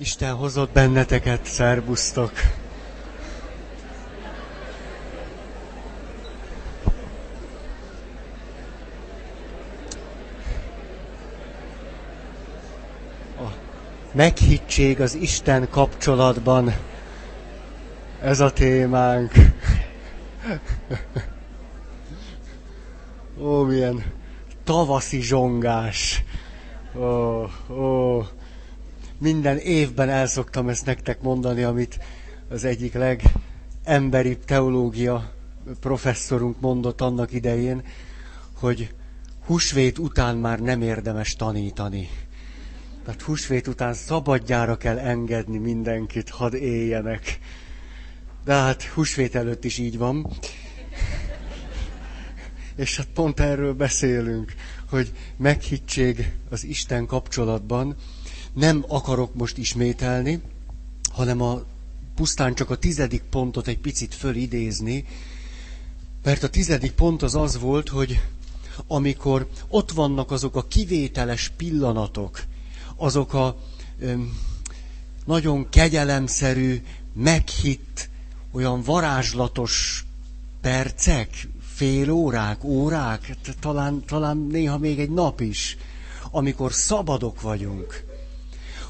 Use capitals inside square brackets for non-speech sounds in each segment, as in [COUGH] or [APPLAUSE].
Isten hozott benneteket, szerbusztok! A meghittség az Isten kapcsolatban. Ez a témánk. Ó, milyen tavaszi zsongás. Ó, ó minden évben el szoktam ezt nektek mondani, amit az egyik legemberibb teológia professzorunk mondott annak idején, hogy húsvét után már nem érdemes tanítani. Tehát húsvét után szabadjára kell engedni mindenkit, hadd éljenek. De hát húsvét előtt is így van. És hát pont erről beszélünk, hogy meghittség az Isten kapcsolatban, nem akarok most ismételni, hanem a, pusztán csak a tizedik pontot egy picit fölidézni, mert a tizedik pont az az volt, hogy amikor ott vannak azok a kivételes pillanatok, azok a öm, nagyon kegyelemszerű, meghitt, olyan varázslatos percek, fél órák, órák, talán, talán néha még egy nap is, amikor szabadok vagyunk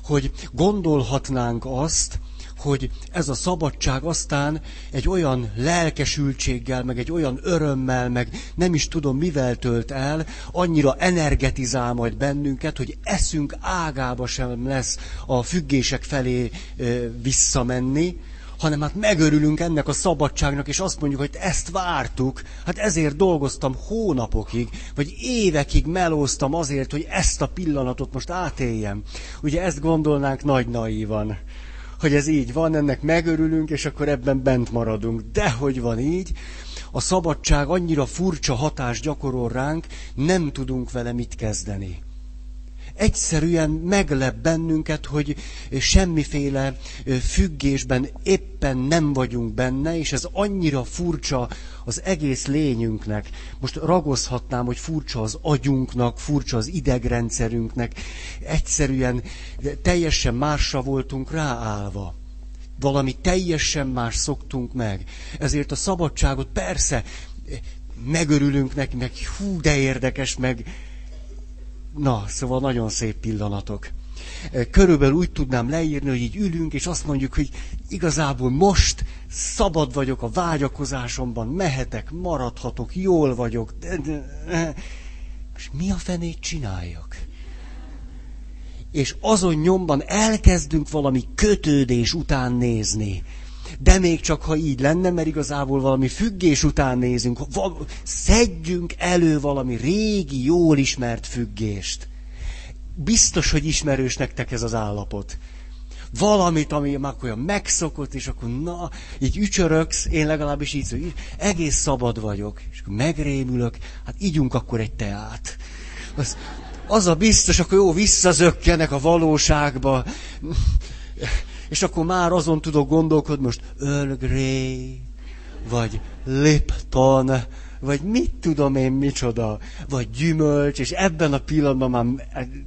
hogy gondolhatnánk azt, hogy ez a szabadság aztán egy olyan lelkesültséggel, meg egy olyan örömmel, meg nem is tudom mivel tölt el, annyira energetizál majd bennünket, hogy eszünk ágába sem lesz a függések felé visszamenni, hanem hát megörülünk ennek a szabadságnak, és azt mondjuk, hogy ezt vártuk, hát ezért dolgoztam hónapokig, vagy évekig melóztam azért, hogy ezt a pillanatot most átéljem. Ugye ezt gondolnánk nagy naívan, hogy ez így van, ennek megörülünk, és akkor ebben bent maradunk. De hogy van így, a szabadság annyira furcsa hatást gyakorol ránk, nem tudunk vele mit kezdeni egyszerűen meglep bennünket, hogy semmiféle függésben éppen nem vagyunk benne, és ez annyira furcsa az egész lényünknek. Most ragozhatnám, hogy furcsa az agyunknak, furcsa az idegrendszerünknek. Egyszerűen teljesen másra voltunk ráállva. Valami teljesen más szoktunk meg. Ezért a szabadságot persze megörülünk neki, meg hú, de érdekes, meg Na, szóval nagyon szép pillanatok. Körülbelül úgy tudnám leírni, hogy így ülünk, és azt mondjuk, hogy igazából most szabad vagyok a vágyakozásomban, mehetek, maradhatok, jól vagyok. De, de. És mi a fenét csináljak? És azon nyomban elkezdünk valami kötődés után nézni de még csak ha így lenne, mert igazából valami függés után nézünk, szedjünk elő valami régi, jól ismert függést. Biztos, hogy ismerős nektek ez az állapot. Valamit, ami már olyan megszokott, és akkor na, így ücsöröksz, én legalábbis így szóval, egész szabad vagyok, és akkor megrémülök, hát ígyunk akkor egy teát. Az, az a biztos, akkor jó, visszazökkenek a valóságba és akkor már azon tudok gondolkodni, most Earl Grey, vagy Lipton, vagy mit tudom én micsoda, vagy gyümölcs, és ebben a pillanatban már,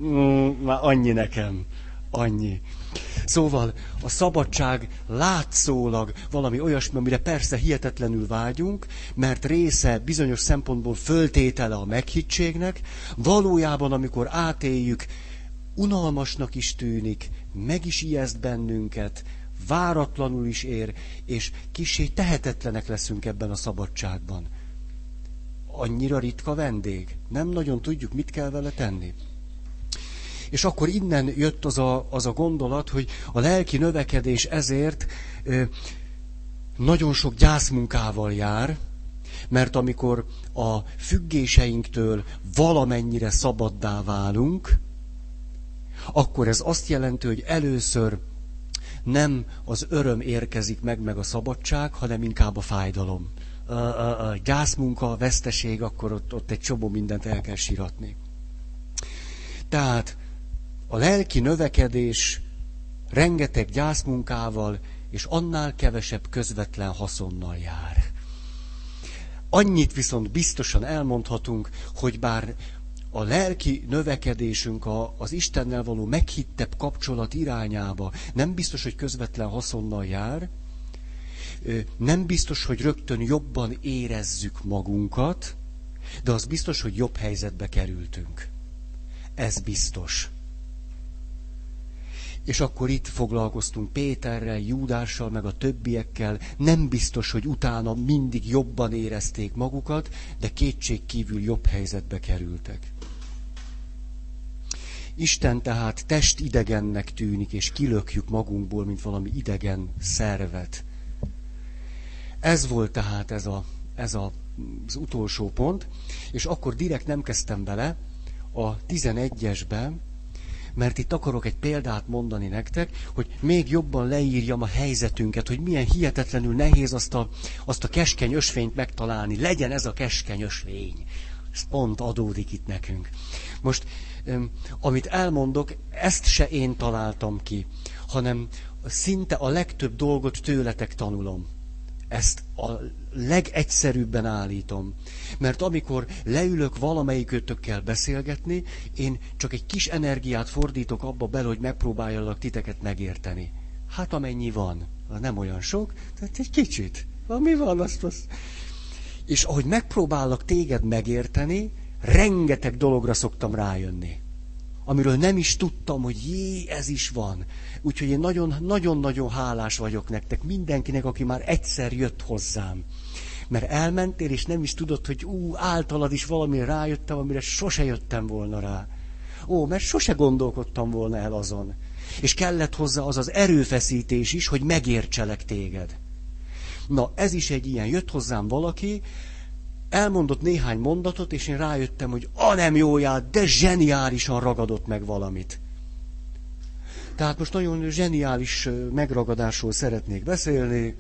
mm, már annyi nekem, annyi. Szóval a szabadság látszólag valami olyasmi, amire persze hihetetlenül vágyunk, mert része bizonyos szempontból föltétele a meghittségnek, valójában amikor átéljük, unalmasnak is tűnik, meg is ijeszt bennünket, váratlanul is ér, és kisé tehetetlenek leszünk ebben a szabadságban. Annyira ritka vendég, nem nagyon tudjuk, mit kell vele tenni. És akkor innen jött az a, az a gondolat, hogy a lelki növekedés ezért ö, nagyon sok gyászmunkával jár, mert amikor a függéseinktől valamennyire szabaddá válunk, akkor ez azt jelenti, hogy először nem az öröm érkezik meg, meg a szabadság, hanem inkább a fájdalom. A, a, a gyászmunka, a veszteség, akkor ott, ott egy csomó mindent el kell siratni. Tehát a lelki növekedés rengeteg gyászmunkával és annál kevesebb közvetlen haszonnal jár. Annyit viszont biztosan elmondhatunk, hogy bár a lelki növekedésünk a, az Istennel való meghittebb kapcsolat irányába nem biztos, hogy közvetlen haszonnal jár, nem biztos, hogy rögtön jobban érezzük magunkat, de az biztos, hogy jobb helyzetbe kerültünk. Ez biztos. És akkor itt foglalkoztunk Péterrel, Júdással, meg a többiekkel. Nem biztos, hogy utána mindig jobban érezték magukat, de kétség kívül jobb helyzetbe kerültek. Isten tehát testidegennek tűnik, és kilökjük magunkból, mint valami idegen szervet. Ez volt tehát ez, a, ez a, az utolsó pont, és akkor direkt nem kezdtem bele a 11-esbe, mert itt akarok egy példát mondani nektek, hogy még jobban leírjam a helyzetünket, hogy milyen hihetetlenül nehéz azt a, azt a keskeny ösvényt megtalálni. Legyen ez a keskeny ösvény. Ez pont adódik itt nekünk. Most, amit elmondok, ezt se én találtam ki, hanem szinte a legtöbb dolgot tőletek tanulom. Ezt a legegyszerűbben állítom. Mert amikor leülök valamelyikőtökkel beszélgetni, én csak egy kis energiát fordítok abba bele, hogy megpróbáljalak titeket megérteni. Hát amennyi van. Nem olyan sok, tehát egy kicsit. Ami van, azt, azt. És ahogy megpróbálok téged megérteni, rengeteg dologra szoktam rájönni. Amiről nem is tudtam, hogy jé, ez is van. Úgyhogy én nagyon-nagyon hálás vagyok nektek, mindenkinek, aki már egyszer jött hozzám. Mert elmentél, és nem is tudod, hogy ú, általad is valami rájöttem, amire sose jöttem volna rá. Ó, mert sose gondolkodtam volna el azon. És kellett hozzá az az erőfeszítés is, hogy megértselek téged. Na, ez is egy ilyen. Jött hozzám valaki, elmondott néhány mondatot, és én rájöttem, hogy a nem jóját, de zseniálisan ragadott meg valamit. Tehát most nagyon zseniális megragadásról szeretnék beszélni.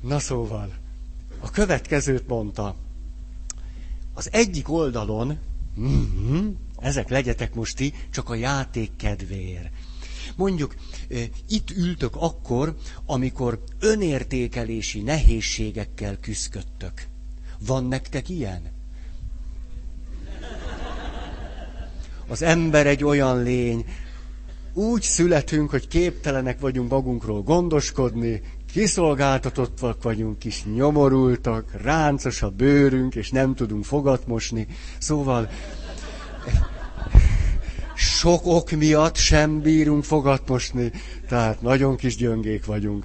Na szóval, a következőt mondta. Az egyik oldalon, mm-hmm, ezek legyetek most ti, csak a játék kedvéért. Mondjuk, itt ültök akkor, amikor önértékelési nehézségekkel küzdködtök. Van nektek ilyen? Az ember egy olyan lény, úgy születünk, hogy képtelenek vagyunk magunkról gondoskodni, kiszolgáltatottak vagyunk, kis nyomorultak, ráncos a bőrünk, és nem tudunk fogat mosni. Szóval sok ok miatt sem bírunk fogat mosni, tehát nagyon kis gyöngék vagyunk.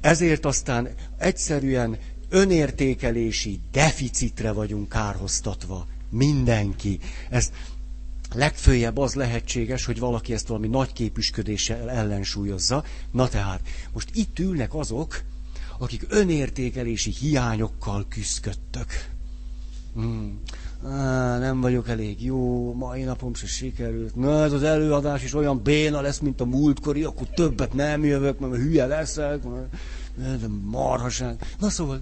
Ezért aztán egyszerűen önértékelési deficitre vagyunk kárhoztatva. Mindenki. Ezt legfőjebb az lehetséges, hogy valaki ezt valami nagy képüsködéssel ellensúlyozza. Na tehát, most itt ülnek azok, akik önértékelési hiányokkal küzdködtök. Hmm. Nem vagyok elég jó, mai napom se sikerült. Na, ez az előadás is olyan béna lesz, mint a múltkori, akkor többet nem jövök, mert hülye leszek, de marhaság. Na szóval...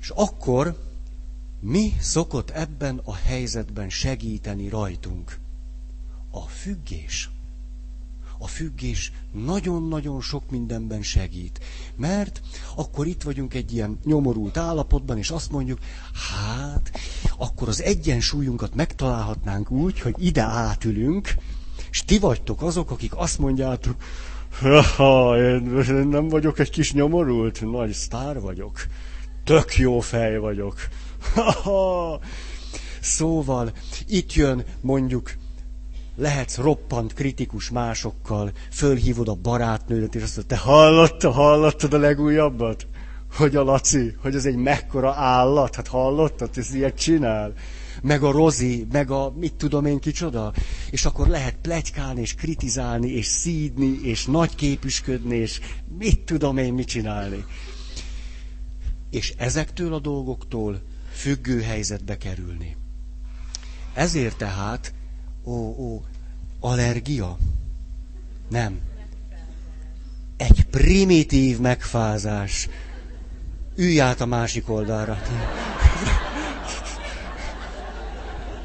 És akkor mi szokott ebben a helyzetben segíteni rajtunk? A függés. A függés nagyon-nagyon sok mindenben segít. Mert akkor itt vagyunk egy ilyen nyomorult állapotban, és azt mondjuk, hát, akkor az egyensúlyunkat megtalálhatnánk úgy, hogy ide átülünk, és ti vagytok azok, akik azt mondjátok, ha, én nem vagyok egy kis nyomorult, nagy sztár vagyok, tök jó fej vagyok, [LAUGHS] Szóval itt jön mondjuk lehetsz roppant kritikus másokkal, fölhívod a barátnődet, és azt mondod, te hallottad, hallottad a legújabbat? Hogy a Laci, hogy ez egy mekkora állat, hát hallottad, ez ilyet csinál? Meg a Rozi, meg a mit tudom én kicsoda? És akkor lehet plegykálni, és kritizálni, és szídni, és nagy képüsködni, és mit tudom én mit csinálni. És ezektől a dolgoktól függő helyzetbe kerülni. Ezért tehát, ó, ó, allergia? Nem. Egy primitív megfázás. Ülj át a másik oldalra.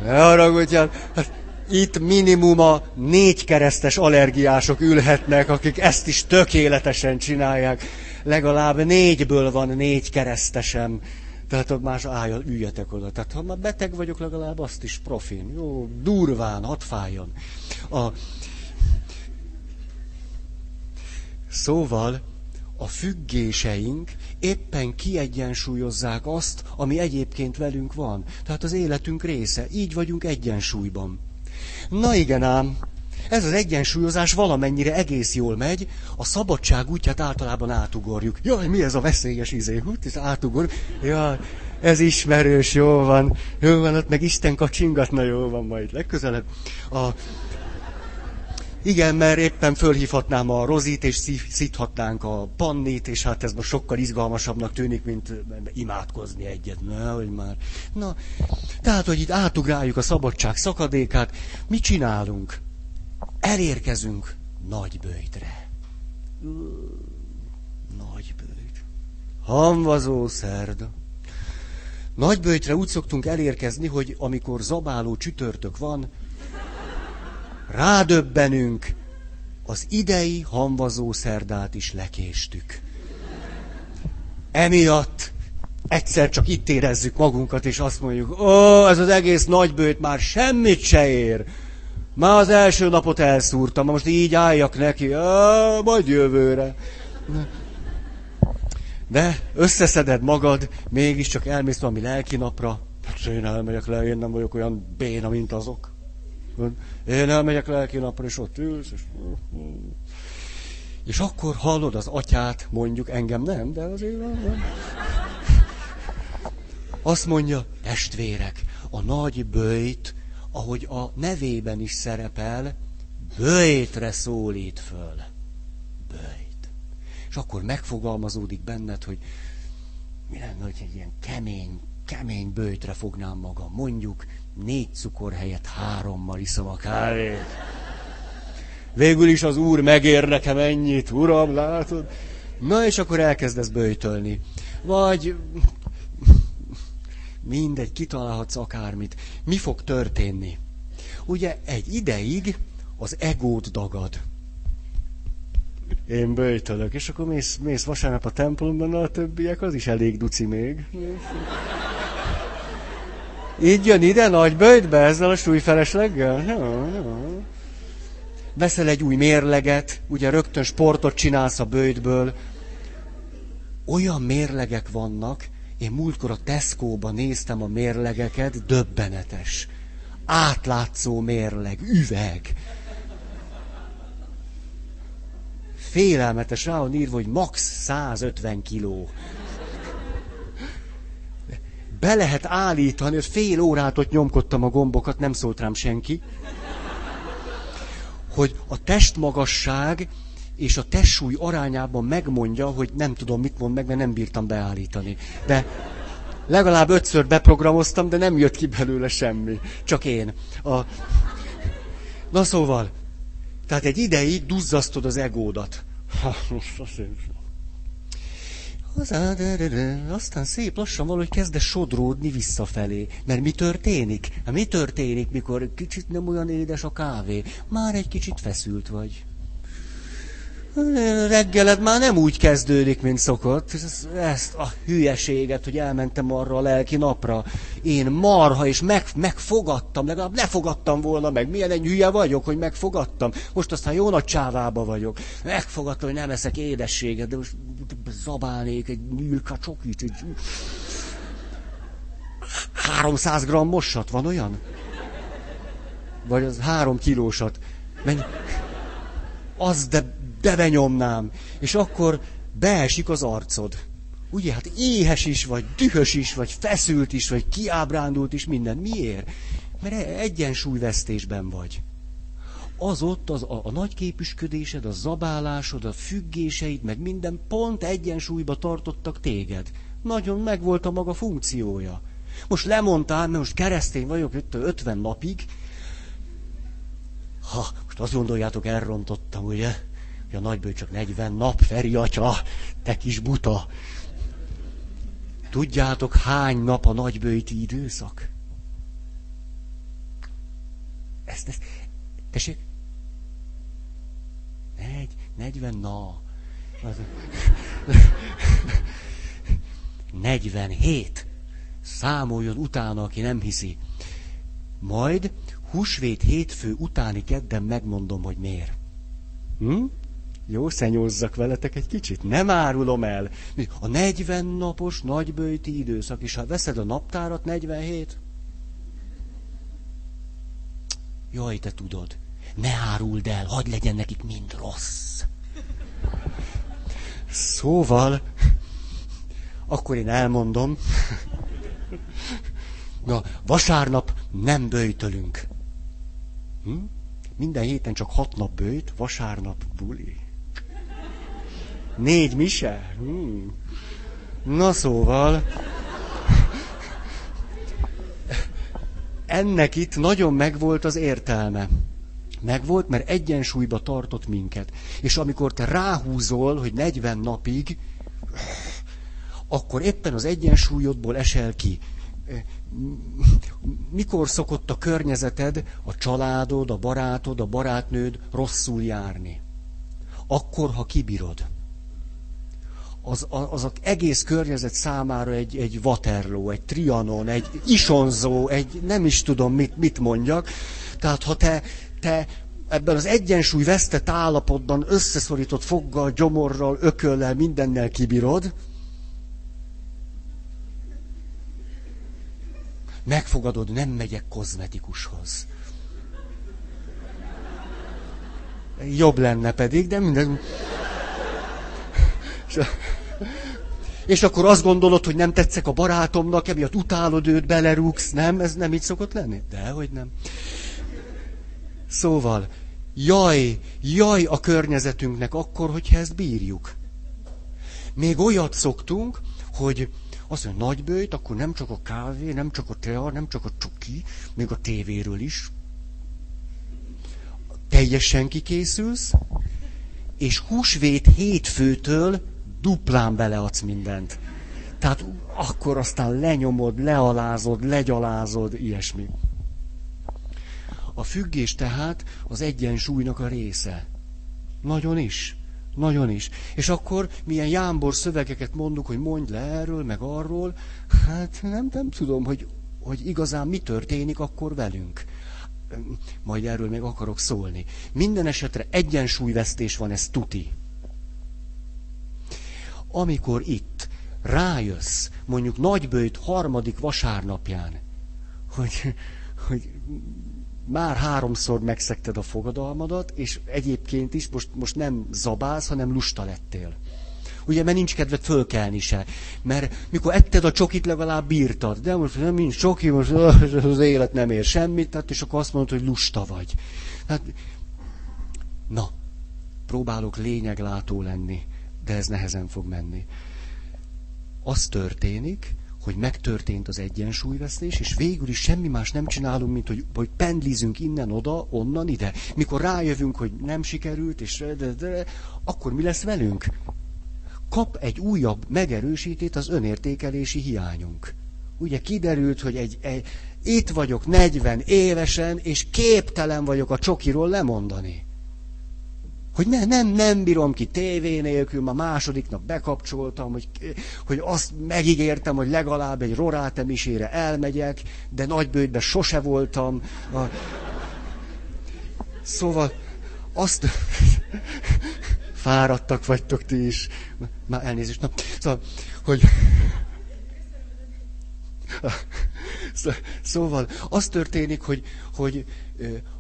Ne haragudjál, hát itt minimum a négy keresztes allergiások ülhetnek, akik ezt is tökéletesen csinálják. Legalább négyből van négy keresztesem Tehát a más állja, üljetek oda. Tehát ha már beteg vagyok, legalább azt is profin. Jó, durván, hadd fájjon. A... Szóval a függéseink éppen kiegyensúlyozzák azt, ami egyébként velünk van. Tehát az életünk része. Így vagyunk egyensúlyban. Na igen ám, ez az egyensúlyozás valamennyire egész jól megy, a szabadság útját általában átugorjuk. Jaj, mi ez a veszélyes izé? Hút, ez átugor. Jaj, ez ismerős, jó van. Jó van, ott meg Isten kacsingatna, jó van majd legközelebb. A... Igen, mert éppen fölhívhatnám a rozit, és szíthatnánk a pannit, és hát ez most sokkal izgalmasabbnak tűnik, mint imádkozni egyet. Na, hogy már. Na, tehát, hogy itt átugráljuk a szabadság szakadékát, mit csinálunk? Elérkezünk nagybőjtre. Nagybőjt. Hamvazó szerda. Nagybőjtre úgy szoktunk elérkezni, hogy amikor zabáló csütörtök van, rádöbbenünk, az idei hamvazó szerdát is lekéstük. Emiatt egyszer csak itt érezzük magunkat, és azt mondjuk, ó, ez az egész nagybőjt már semmit se ér. Már az első napot elszúrtam, most így álljak neki, á, majd jövőre. De összeszeded magad, mégiscsak elmész valami lelki napra. Hát én elmegyek le, én nem vagyok olyan béna, mint azok. Én elmegyek lelki napra, és ott ülsz, és... És akkor hallod az atyát, mondjuk, engem nem, de azért nem. Azt mondja, testvérek, a nagy bőjt ahogy a nevében is szerepel, bőjtre szólít föl. Bőjt. És akkor megfogalmazódik benned, hogy mi lenne, hogy egy ilyen kemény, kemény bőjtre fognám magam. Mondjuk négy cukor helyett hárommal iszom a kávét. Végül is az úr megér nekem ennyit, uram, látod? Na, és akkor elkezdesz bőjtölni. Vagy Mindegy, kitalálhatsz akármit. Mi fog történni? Ugye egy ideig az egót dagad. Én bőjtölök, és akkor mész, mész vasárnap a templomban, a többiek, az is elég duci még. Így jön ide nagy bőjtbe ezzel a súlyfelesleggel? No, no. Veszel egy új mérleget, ugye rögtön sportot csinálsz a bőjtből. Olyan mérlegek vannak, én múltkor a Tesco-ba néztem a mérlegeket, döbbenetes. Átlátszó mérleg, üveg. Félelmetes, rá van írva, hogy max 150 kiló. Be lehet állítani, hogy fél órát ott nyomkodtam a gombokat, nem szólt rám senki. Hogy a testmagasság és a testsúly arányában megmondja, hogy nem tudom, mit mond meg, mert nem bírtam beállítani. De legalább ötször beprogramoztam, de nem jött ki belőle semmi. Csak én. A... Na szóval, tehát egy ideig duzzasztod az egódat. Aztán szép lassan valahogy kezd sodródni visszafelé. Mert mi történik? Hát mi történik, mikor kicsit nem olyan édes a kávé? Már egy kicsit feszült vagy reggeled már nem úgy kezdődik, mint szokott. Ezt a hülyeséget, hogy elmentem arra a lelki napra. Én marha, és meg, megfogadtam, legalább lefogadtam volna meg. Milyen egy hülye vagyok, hogy megfogadtam. Most aztán jó nagy csávába vagyok. Megfogadtam, hogy nem eszek édességet, de most zabálnék egy nyülka csokit. Egy... 300 grammosat, van olyan? Vagy az három kilósat. Menj. Az, de de benyomnám, és akkor beesik az arcod. Ugye, hát éhes is vagy, dühös is vagy, feszült is vagy, kiábrándult is, minden. Miért? Mert e- egyensúlyvesztésben vagy. Az ott az, a, a nagy képüsködésed, a zabálásod, a függéseid, meg minden pont egyensúlyba tartottak téged. Nagyon megvolt a maga funkciója. Most lemondtál, mert most keresztény vagyok 50 napig. Ha, most azt gondoljátok, elrontottam, ugye? Ja, nagyből csak 40 nap, Feri atya, te kis buta. Tudjátok, hány nap a nagybőjti időszak? Ezt, ezt, tessék? Negy, 40, na. Az, 47. Számoljon utána, aki nem hiszi. Majd húsvét hétfő utáni kedden megmondom, hogy miért. Hm? Jó, szenyózzak veletek egy kicsit. Nem árulom el. A 40 napos nagybőti időszak, és ha veszed a naptárat, 47. Jaj, te tudod. Ne áruld el, hagyd legyen nekik mind rossz. Szóval, akkor én elmondom. Na, vasárnap nem bőjtölünk. Hm? Minden héten csak hat nap bőjt, vasárnap buli. Négy mise? Hmm. Na szóval... Ennek itt nagyon megvolt az értelme. Megvolt, mert egyensúlyba tartott minket. És amikor te ráhúzol, hogy 40 napig, akkor éppen az egyensúlyodból esel ki. Mikor szokott a környezeted, a családod, a barátod, a barátnőd rosszul járni? Akkor, ha kibírod az, az az egész környezet számára egy, egy Waterloo, egy Trianon, egy Isonzó, egy nem is tudom mit, mit mondjak. Tehát ha te, te ebben az egyensúly vesztett állapotban összeszorított foggal, gyomorral, ököllel, mindennel kibírod, megfogadod, nem megyek kozmetikushoz. Jobb lenne pedig, de minden... És akkor azt gondolod, hogy nem tetszek a barátomnak, emiatt utálod őt, belerúgsz, nem? Ez nem így szokott lenni? Dehogy nem. Szóval, jaj, jaj a környezetünknek akkor, hogyha ezt bírjuk. Még olyat szoktunk, hogy azt mondja, nagybőjt, akkor nem csak a kávé, nem csak a tea, nem csak a csoki, még a tévéről is. Teljesen kikészülsz, és húsvét hétfőtől duplán beleadsz mindent. Tehát akkor aztán lenyomod, lealázod, legyalázod, ilyesmi. A függés tehát az egyensúlynak a része. Nagyon is. Nagyon is. És akkor milyen jámbor szövegeket mondunk, hogy mondj le erről, meg arról. Hát nem, nem tudom, hogy, hogy igazán mi történik akkor velünk. Majd erről még akarok szólni. Minden esetre egyensúlyvesztés van, ez tuti amikor itt rájössz, mondjuk nagybőjt harmadik vasárnapján, hogy, hogy már háromszor megszekted a fogadalmadat, és egyébként is most, most nem zabálsz, hanem lusta lettél. Ugye, mert nincs kedved fölkelni se. Mert mikor etted a csokit, legalább bírtad. De most nem nincs csoki, most az élet nem ér semmit, tehát, és akkor azt mondod, hogy lusta vagy. Hát, na, próbálok lényeglátó lenni de ez nehezen fog menni. Az történik, hogy megtörtént az egyensúlyvesztés, és végül is semmi más nem csinálunk, mint hogy, hogy pendlizünk innen oda, onnan ide. Mikor rájövünk, hogy nem sikerült, és de, de, akkor mi lesz velünk? Kap egy újabb megerősítét az önértékelési hiányunk. Ugye kiderült, hogy egy, egy, itt vagyok 40 évesen, és képtelen vagyok a csokiról lemondani. Hogy ne, nem, nem bírom ki tévé nélkül, ma második nap bekapcsoltam, hogy, hogy azt megígértem, hogy legalább egy rorátemisére elmegyek, de nagybőjtben sose voltam. A... Szóval azt... Fáradtak vagytok ti is. Már elnézést. Na, szóval, hogy... Szóval az történik, hogy, hogy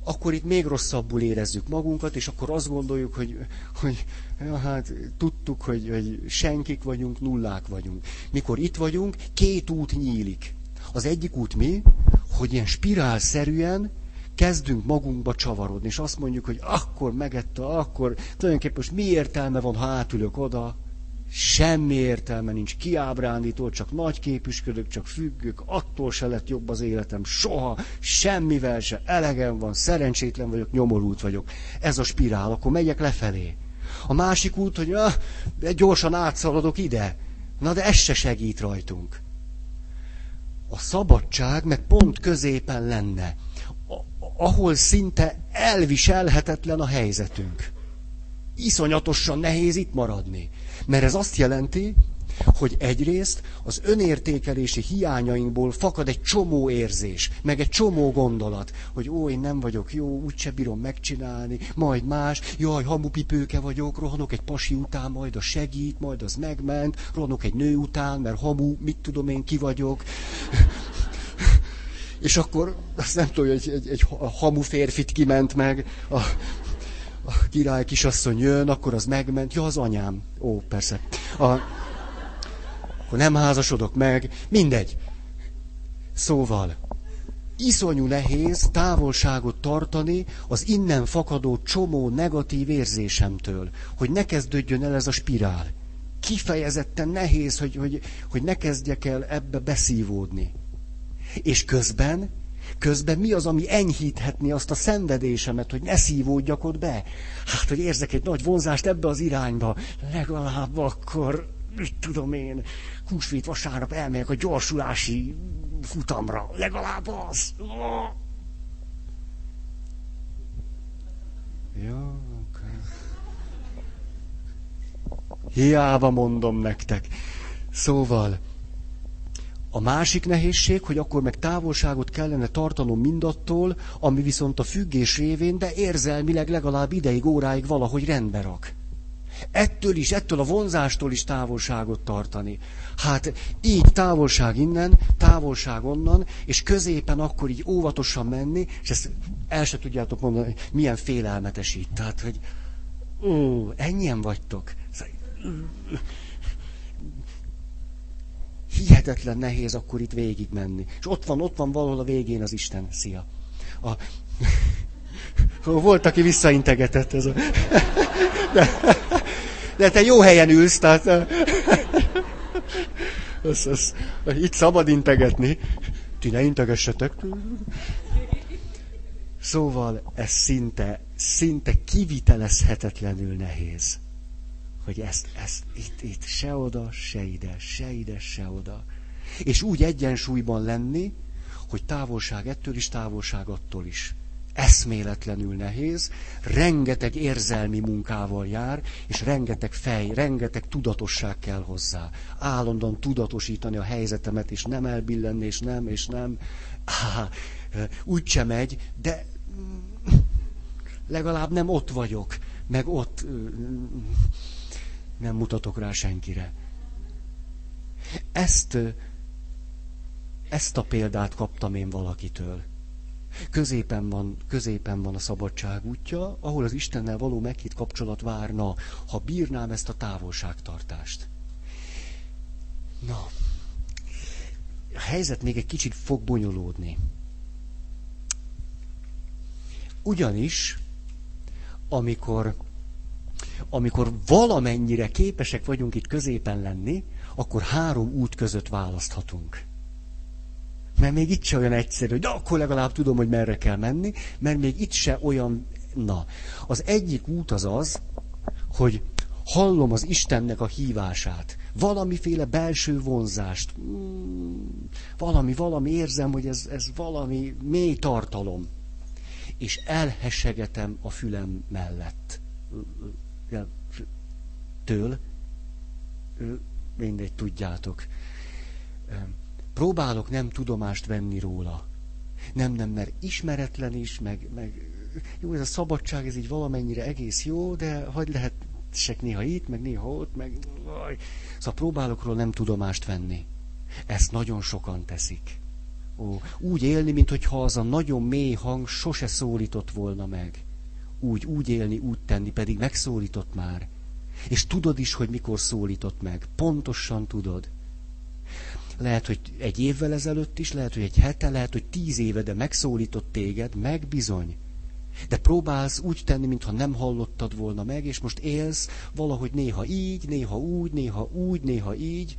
akkor itt még rosszabbul érezzük magunkat, és akkor azt gondoljuk, hogy, hogy ja, hát tudtuk, hogy, hogy senkik vagyunk, nullák vagyunk. Mikor itt vagyunk, két út nyílik. Az egyik út mi, hogy ilyen spirálszerűen kezdünk magunkba csavarodni, és azt mondjuk, hogy akkor megette, akkor tulajdonképpen most mi értelme van, ha átülök oda, semmi értelme nincs, kiábrándító, csak nagy képüsködök, csak függök, attól se lett jobb az életem, soha, semmivel se, elegem van, szerencsétlen vagyok, nyomorult vagyok. Ez a spirál, akkor megyek lefelé. A másik út, hogy ah, gyorsan átszaladok ide. Na de ez se segít rajtunk. A szabadság meg pont középen lenne, ahol szinte elviselhetetlen a helyzetünk. Iszonyatosan nehéz itt maradni. Mert ez azt jelenti, hogy egyrészt az önértékelési hiányainkból fakad egy csomó érzés, meg egy csomó gondolat, hogy ó, én nem vagyok jó, úgyse bírom megcsinálni, majd más, jaj, hamupipőke vagyok, rohanok egy pasi után, majd a segít, majd az megment, rohanok egy nő után, mert hamu, mit tudom én, ki vagyok. [LAUGHS] És akkor azt nem tudom, hogy egy, egy, egy hamu férfit kiment meg, a, a király kisasszony jön, akkor az megment. Ja, az anyám. Ó, persze. A, akkor nem házasodok meg. Mindegy. Szóval, iszonyú nehéz távolságot tartani az innen fakadó csomó negatív érzésemtől, hogy ne kezdődjön el ez a spirál. Kifejezetten nehéz, hogy, hogy, hogy ne kezdjek el ebbe beszívódni. És közben, közben mi az, ami enyhíthetni azt a szenvedésemet, hogy ne szívódjak ott be? Hát, hogy érzek egy nagy vonzást ebbe az irányba, legalább akkor, mit tudom én, húsvét vasárnap elmegyek a gyorsulási futamra. Legalább az. Jó, okay. Hiába mondom nektek. Szóval, a másik nehézség, hogy akkor meg távolságot kellene tartanom mindattól, ami viszont a függés révén, de érzelmileg legalább ideig, óráig valahogy rendbe rak. Ettől is, ettől a vonzástól is távolságot tartani. Hát így távolság innen, távolság onnan, és középen akkor így óvatosan menni, és ezt el se tudjátok mondani, hogy milyen félelmetesít. Tehát, hogy ó, ennyien vagytok. Hihetetlen nehéz akkor itt végig menni. És ott van, ott van valahol a végén az Isten. Szia. A... [LAUGHS] Volt, aki visszaintegetett ez a... [LAUGHS] De, de te jó helyen ülsz, tehát... [LAUGHS] Az, az, itt szabad integetni. Ti ne integessetek. Szóval ez szinte, szinte kivitelezhetetlenül nehéz hogy ezt, ezt itt, itt se oda, se ide, se ide, se oda. És úgy egyensúlyban lenni, hogy távolság ettől is, távolság attól is. Eszméletlenül nehéz, rengeteg érzelmi munkával jár, és rengeteg fej, rengeteg tudatosság kell hozzá. Állandóan tudatosítani a helyzetemet, és nem elbillenni, és nem, és nem. Á, úgy sem megy, de legalább nem ott vagyok, meg ott nem mutatok rá senkire. Ezt, ezt a példát kaptam én valakitől. Középen van, középen van a szabadság útja, ahol az Istennel való meghitt kapcsolat várna, ha bírnám ezt a távolságtartást. Na, a helyzet még egy kicsit fog bonyolódni. Ugyanis, amikor amikor valamennyire képesek vagyunk itt középen lenni, akkor három út között választhatunk. Mert még itt se olyan egyszerű, hogy de akkor legalább tudom, hogy merre kell menni, mert még itt se olyan, na. Az egyik út az az, hogy hallom az Istennek a hívását, valamiféle belső vonzást, hmm, valami, valami érzem, hogy ez, ez valami mély tartalom, és elhessegetem a fülem mellett től, mindegy, tudjátok. Próbálok nem tudomást venni róla. Nem, nem, mert ismeretlen is, meg, meg jó, ez a szabadság, ez így valamennyire egész jó, de hogy lehet sek néha itt, meg néha ott, meg... Szóval próbálok róla nem tudomást venni. Ezt nagyon sokan teszik. Ó, úgy élni, mintha az a nagyon mély hang sose szólított volna meg úgy, úgy élni, úgy tenni, pedig megszólított már. És tudod is, hogy mikor szólított meg. Pontosan tudod. Lehet, hogy egy évvel ezelőtt is, lehet, hogy egy hete, lehet, hogy tíz éve, de megszólított téged, meg bizony. De próbálsz úgy tenni, mintha nem hallottad volna meg, és most élsz valahogy néha így, néha úgy, néha úgy, néha így,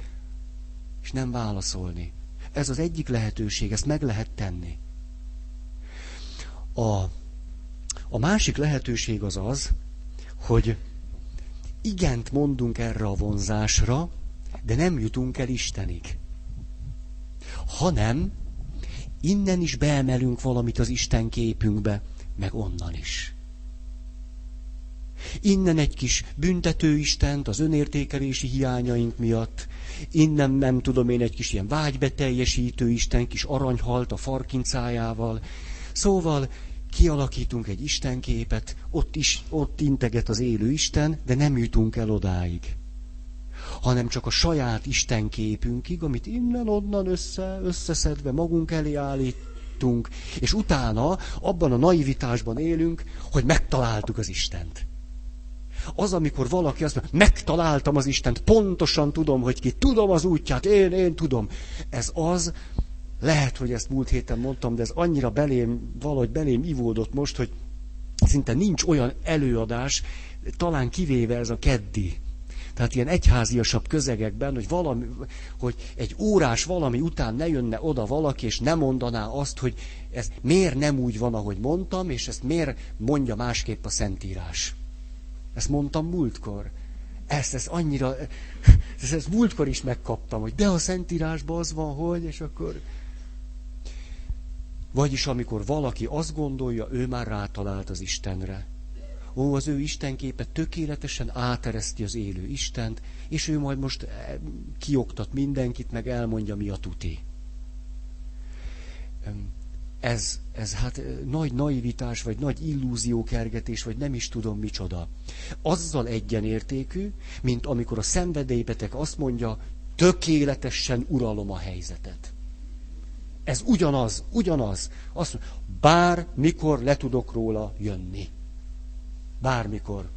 és nem válaszolni. Ez az egyik lehetőség, ezt meg lehet tenni. A a másik lehetőség az az, hogy igent mondunk erre a vonzásra, de nem jutunk el Istenig. Hanem innen is beemelünk valamit az Isten képünkbe, meg onnan is. Innen egy kis büntetőistent az önértékelési hiányaink miatt, innen nem tudom én egy kis ilyen vágybeteljesítő Isten, kis aranyhalt a farkincájával. Szóval kialakítunk egy istenképet, ott is, ott integet az élő Isten, de nem jutunk el odáig. Hanem csak a saját istenképünkig, amit innen-onnan össze, összeszedve magunk elé állítunk, és utána abban a naivitásban élünk, hogy megtaláltuk az Istent. Az, amikor valaki azt mondja, megtaláltam az Istent, pontosan tudom, hogy ki, tudom az útját, én, én tudom. Ez az, lehet, hogy ezt múlt héten mondtam, de ez annyira belém, valahogy belém ivódott most, hogy szinte nincs olyan előadás, talán kivéve ez a keddi. Tehát ilyen egyháziasabb közegekben, hogy, valami, hogy egy órás valami után ne jönne oda valaki, és ne mondaná azt, hogy ez miért nem úgy van, ahogy mondtam, és ezt miért mondja másképp a Szentírás. Ezt mondtam múltkor. Ezt, ezt annyira, [LAUGHS] ezt, ezt múltkor is megkaptam, hogy de a Szentírásban az van, hogy, és akkor... Vagyis amikor valaki azt gondolja, ő már rátalált az Istenre. Ó, az ő Istenképe tökéletesen átereszti az élő Istent, és ő majd most eh, kioktat mindenkit, meg elmondja, mi a tuti. Ez, ez hát nagy naivitás, vagy nagy illúziókergetés, vagy nem is tudom micsoda. Azzal egyenértékű, mint amikor a szenvedélybeteg azt mondja, tökéletesen uralom a helyzetet. Ez ugyanaz, ugyanaz. Azt mondja, bár mikor le tudok róla jönni. Bármikor.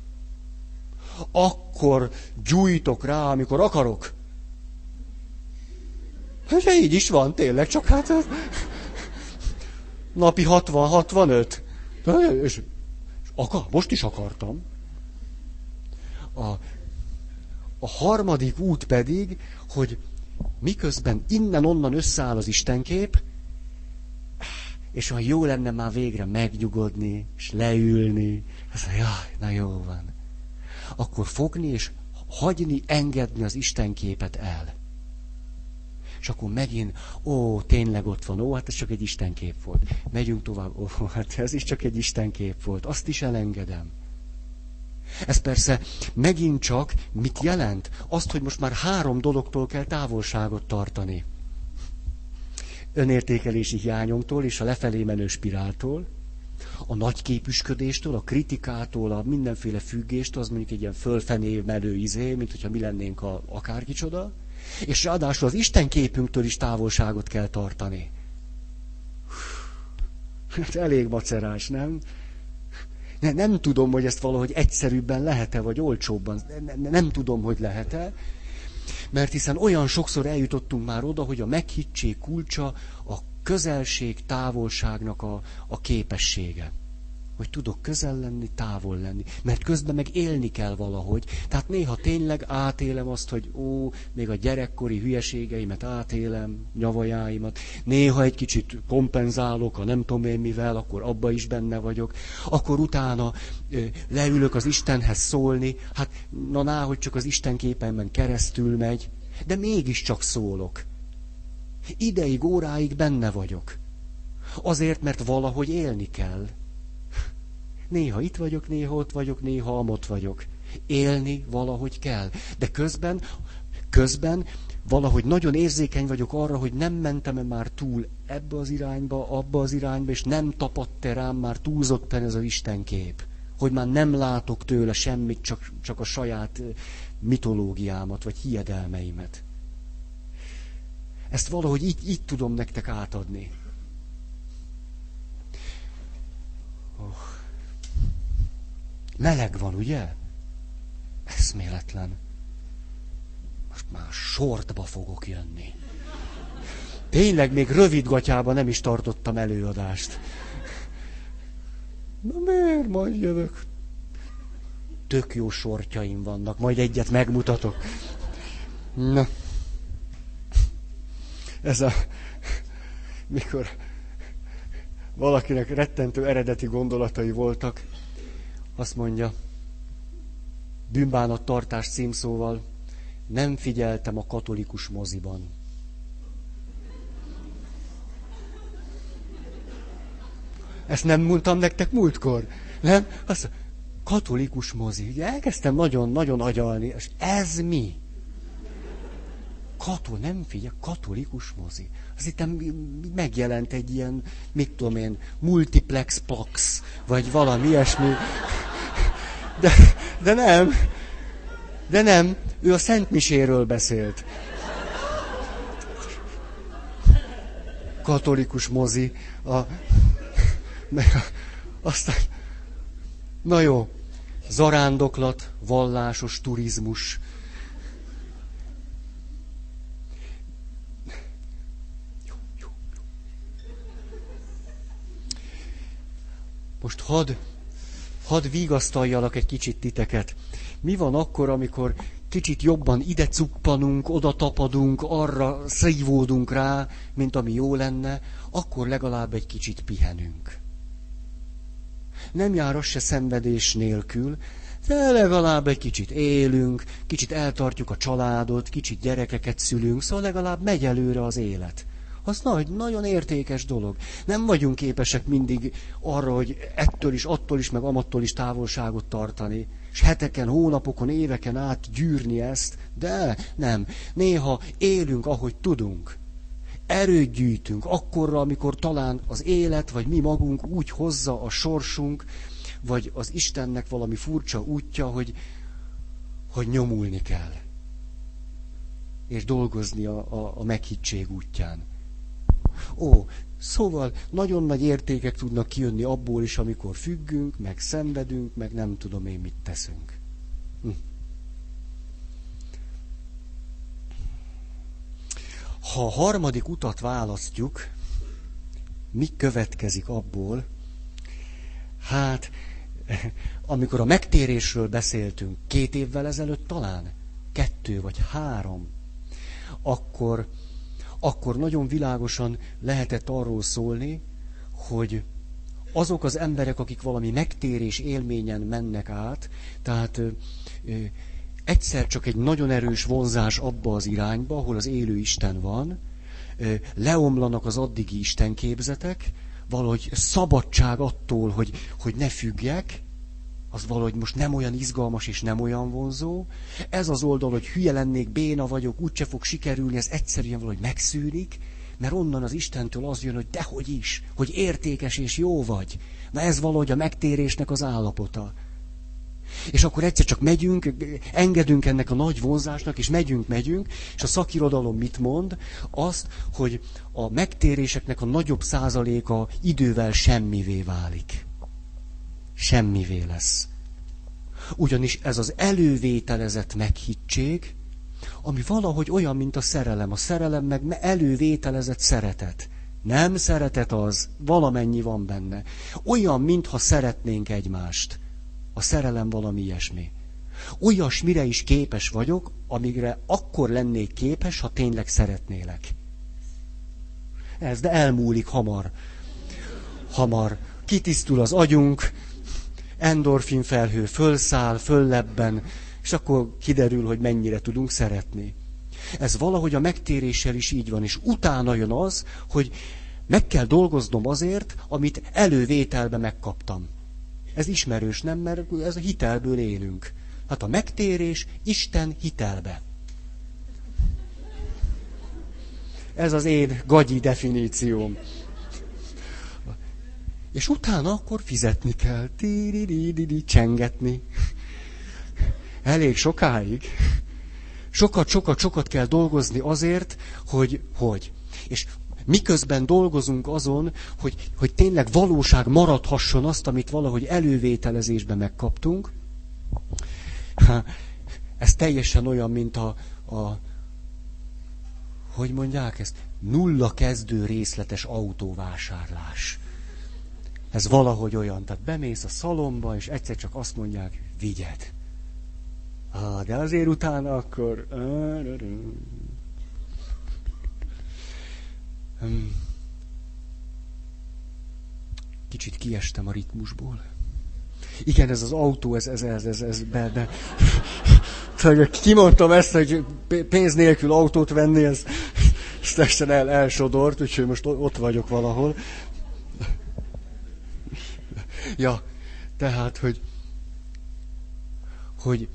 Akkor gyújtok rá, amikor akarok. Hát így is van, tényleg, csak hát napi 60-65. És, és akar, most is akartam. A, a harmadik út pedig, hogy miközben innen-onnan összeáll az Istenkép, és olyan jó lenne már végre megnyugodni, és leülni. Ez a jaj, na jó van. Akkor fogni és hagyni, engedni az Istenképet el. És akkor megint, ó, tényleg ott van, ó, hát ez csak egy istenkép volt. Megyünk tovább, ó, hát ez is csak egy istenkép volt, azt is elengedem. Ez persze megint csak mit jelent? Azt, hogy most már három dologtól kell távolságot tartani. Önértékelési hiányomtól és a lefelé menő spiráltól, a nagy képüsködéstől, a kritikától, a mindenféle függéstől, az mondjuk egy ilyen fölfené menő izé, mint hogyha mi lennénk a akárkicsoda, és ráadásul az Isten képünktől is távolságot kell tartani. Hát elég macerás, nem? Ne, nem tudom, hogy ezt valahogy egyszerűbben lehet-e, vagy olcsóbban. Ne, nem tudom, hogy lehet-e. Mert hiszen olyan sokszor eljutottunk már oda, hogy a meghittség kulcsa a közelség, távolságnak a, a képessége hogy tudok közel lenni, távol lenni. Mert közben meg élni kell valahogy. Tehát néha tényleg átélem azt, hogy ó, még a gyerekkori hülyeségeimet átélem, nyavajáimat. Néha egy kicsit kompenzálok, a nem tudom én mivel, akkor abba is benne vagyok. Akkor utána leülök az Istenhez szólni. Hát na ná, hogy csak az Isten képenben keresztül megy. De mégiscsak szólok. Ideig, óráig benne vagyok. Azért, mert valahogy élni kell. Néha itt vagyok, néha ott vagyok, néha amott vagyok. Élni valahogy kell. De közben, közben valahogy nagyon érzékeny vagyok arra, hogy nem mentem-e már túl ebbe az irányba, abba az irányba, és nem tapadt-e rám már túlzottan ez az Istenkép. Hogy már nem látok tőle semmit, csak, csak a saját mitológiámat, vagy hiedelmeimet. Ezt valahogy így, így tudom nektek átadni. Oh. Meleg van, ugye? Eszméletlen. Most már sortba fogok jönni. Tényleg még rövid gatyában nem is tartottam előadást. Na miért majd jövök? Tök jó sortjaim vannak, majd egyet megmutatok. Na. Ez a... Mikor valakinek rettentő eredeti gondolatai voltak, azt mondja, bűnbánat tartás címszóval, nem figyeltem a katolikus moziban. Ezt nem mondtam nektek múltkor? Nem? Azt katolikus mozi. Elkezdtem nagyon-nagyon agyalni, és ez mi? Katol, nem figyelj, katolikus mozi. Az itt megjelent egy ilyen, mit tudom én, multiplex plax, vagy valami ilyesmi. De, de nem, de nem, ő a Szent Miséről beszélt. Katolikus mozi. A, aztán, na jó, zarándoklat, vallásos turizmus. Most hadd hadd vigasztaljalak egy kicsit titeket. Mi van akkor, amikor kicsit jobban ide cuppanunk, oda tapadunk, arra szívódunk rá, mint ami jó lenne, akkor legalább egy kicsit pihenünk. Nem jár az se szenvedés nélkül, de legalább egy kicsit élünk, kicsit eltartjuk a családot, kicsit gyerekeket szülünk, szóval legalább megy előre az élet. Az nagy, nagyon értékes dolog. Nem vagyunk képesek mindig arra, hogy ettől is, attól is, meg amattól is távolságot tartani. És heteken, hónapokon, éveken át gyűrni ezt, de nem. Néha élünk, ahogy tudunk. Erőt gyűjtünk, akkorra, amikor talán az élet, vagy mi magunk úgy hozza a sorsunk, vagy az Istennek valami furcsa útja, hogy, hogy nyomulni kell. És dolgozni a, a, a meghittség útján. Ó, szóval nagyon nagy értékek tudnak kijönni abból is, amikor függünk, meg szenvedünk, meg nem tudom én mit teszünk. Hm. Ha a harmadik utat választjuk, mi következik abból? Hát, amikor a megtérésről beszéltünk, két évvel ezelőtt talán, kettő vagy három, akkor akkor nagyon világosan lehetett arról szólni, hogy azok az emberek, akik valami megtérés élményen mennek át, tehát ö, ö, egyszer csak egy nagyon erős vonzás abba az irányba, ahol az élő Isten van, ö, leomlanak az addigi istenképzetek, valahogy szabadság attól, hogy, hogy ne függjek, az valahogy most nem olyan izgalmas és nem olyan vonzó. Ez az oldal, hogy hülye lennék, béna vagyok, úgyse fog sikerülni, ez egyszerűen valahogy megszűnik, mert onnan az Istentől az jön, hogy dehogy is, hogy értékes és jó vagy. Na ez valahogy a megtérésnek az állapota. És akkor egyszer csak megyünk, engedünk ennek a nagy vonzásnak, és megyünk, megyünk, és a szakirodalom mit mond? Azt, hogy a megtéréseknek a nagyobb százaléka idővel semmivé válik semmivé lesz. Ugyanis ez az elővételezett meghittség, ami valahogy olyan, mint a szerelem. A szerelem meg elővételezett szeretet. Nem szeretet az, valamennyi van benne. Olyan, mintha szeretnénk egymást. A szerelem valami ilyesmi. Olyasmire is képes vagyok, amire akkor lennék képes, ha tényleg szeretnélek. Ez, de elmúlik hamar. Hamar. Kitisztul az agyunk, endorfin felhő fölszáll, föllebben, és akkor kiderül, hogy mennyire tudunk szeretni. Ez valahogy a megtéréssel is így van, és utána jön az, hogy meg kell dolgoznom azért, amit elővételbe megkaptam. Ez ismerős, nem? Mert ez a hitelből élünk. Hát a megtérés Isten hitelbe. Ez az én gagyi definícióm. És utána akkor fizetni kell. Tí-di-di-di-di, csengetni. Elég sokáig. Sokat, sokat, sokat kell dolgozni azért, hogy, hogy. És miközben dolgozunk azon, hogy, hogy tényleg valóság maradhasson azt, amit valahogy elővételezésben megkaptunk, ez teljesen olyan, mint a, a hogy mondják ezt, nulla kezdő részletes autóvásárlás. Ez valahogy olyan. Tehát bemész a szalomba, és egyszer csak azt mondják, vigyed. Ah, de azért utána akkor... Kicsit kiestem a ritmusból. Igen, ez az autó, ez, ez, ez, ez, ez be, be. Kimondtam ezt, hogy pénz nélkül autót venni, ez, ez teljesen el, elsodort, úgyhogy most ott vagyok valahol. Ja, tehát, hogy hogy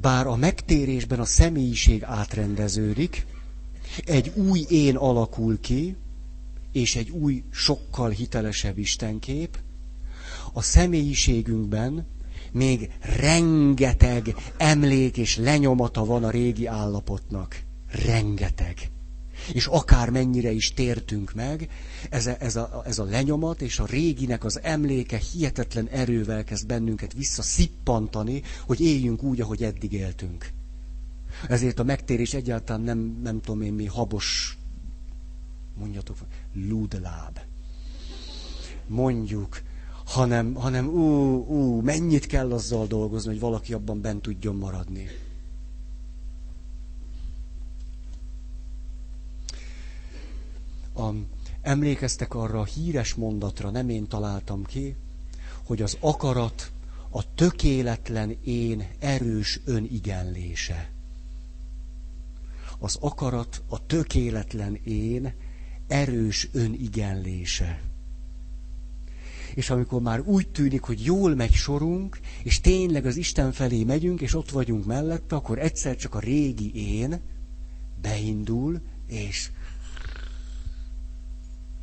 bár a megtérésben a személyiség átrendeződik, egy új én alakul ki, és egy új, sokkal hitelesebb Istenkép, a személyiségünkben még rengeteg emlék és lenyomata van a régi állapotnak. Rengeteg. És akár mennyire is tértünk meg, ez a, ez, a, ez a lenyomat és a réginek az emléke hihetetlen erővel kezd bennünket visszaszippantani, hogy éljünk úgy, ahogy eddig éltünk. Ezért a megtérés egyáltalán nem, nem tudom én mi, habos, mondjatok, lúdláb. Mondjuk, hanem, hanem ú, ú, mennyit kell azzal dolgozni, hogy valaki abban bent tudjon maradni. A, emlékeztek arra a híres mondatra, nem én találtam ki, hogy az akarat a tökéletlen én erős önigenlése. Az akarat a tökéletlen én erős önigenlése. És amikor már úgy tűnik, hogy jól megy sorunk, és tényleg az Isten felé megyünk, és ott vagyunk mellette, akkor egyszer csak a régi én beindul, és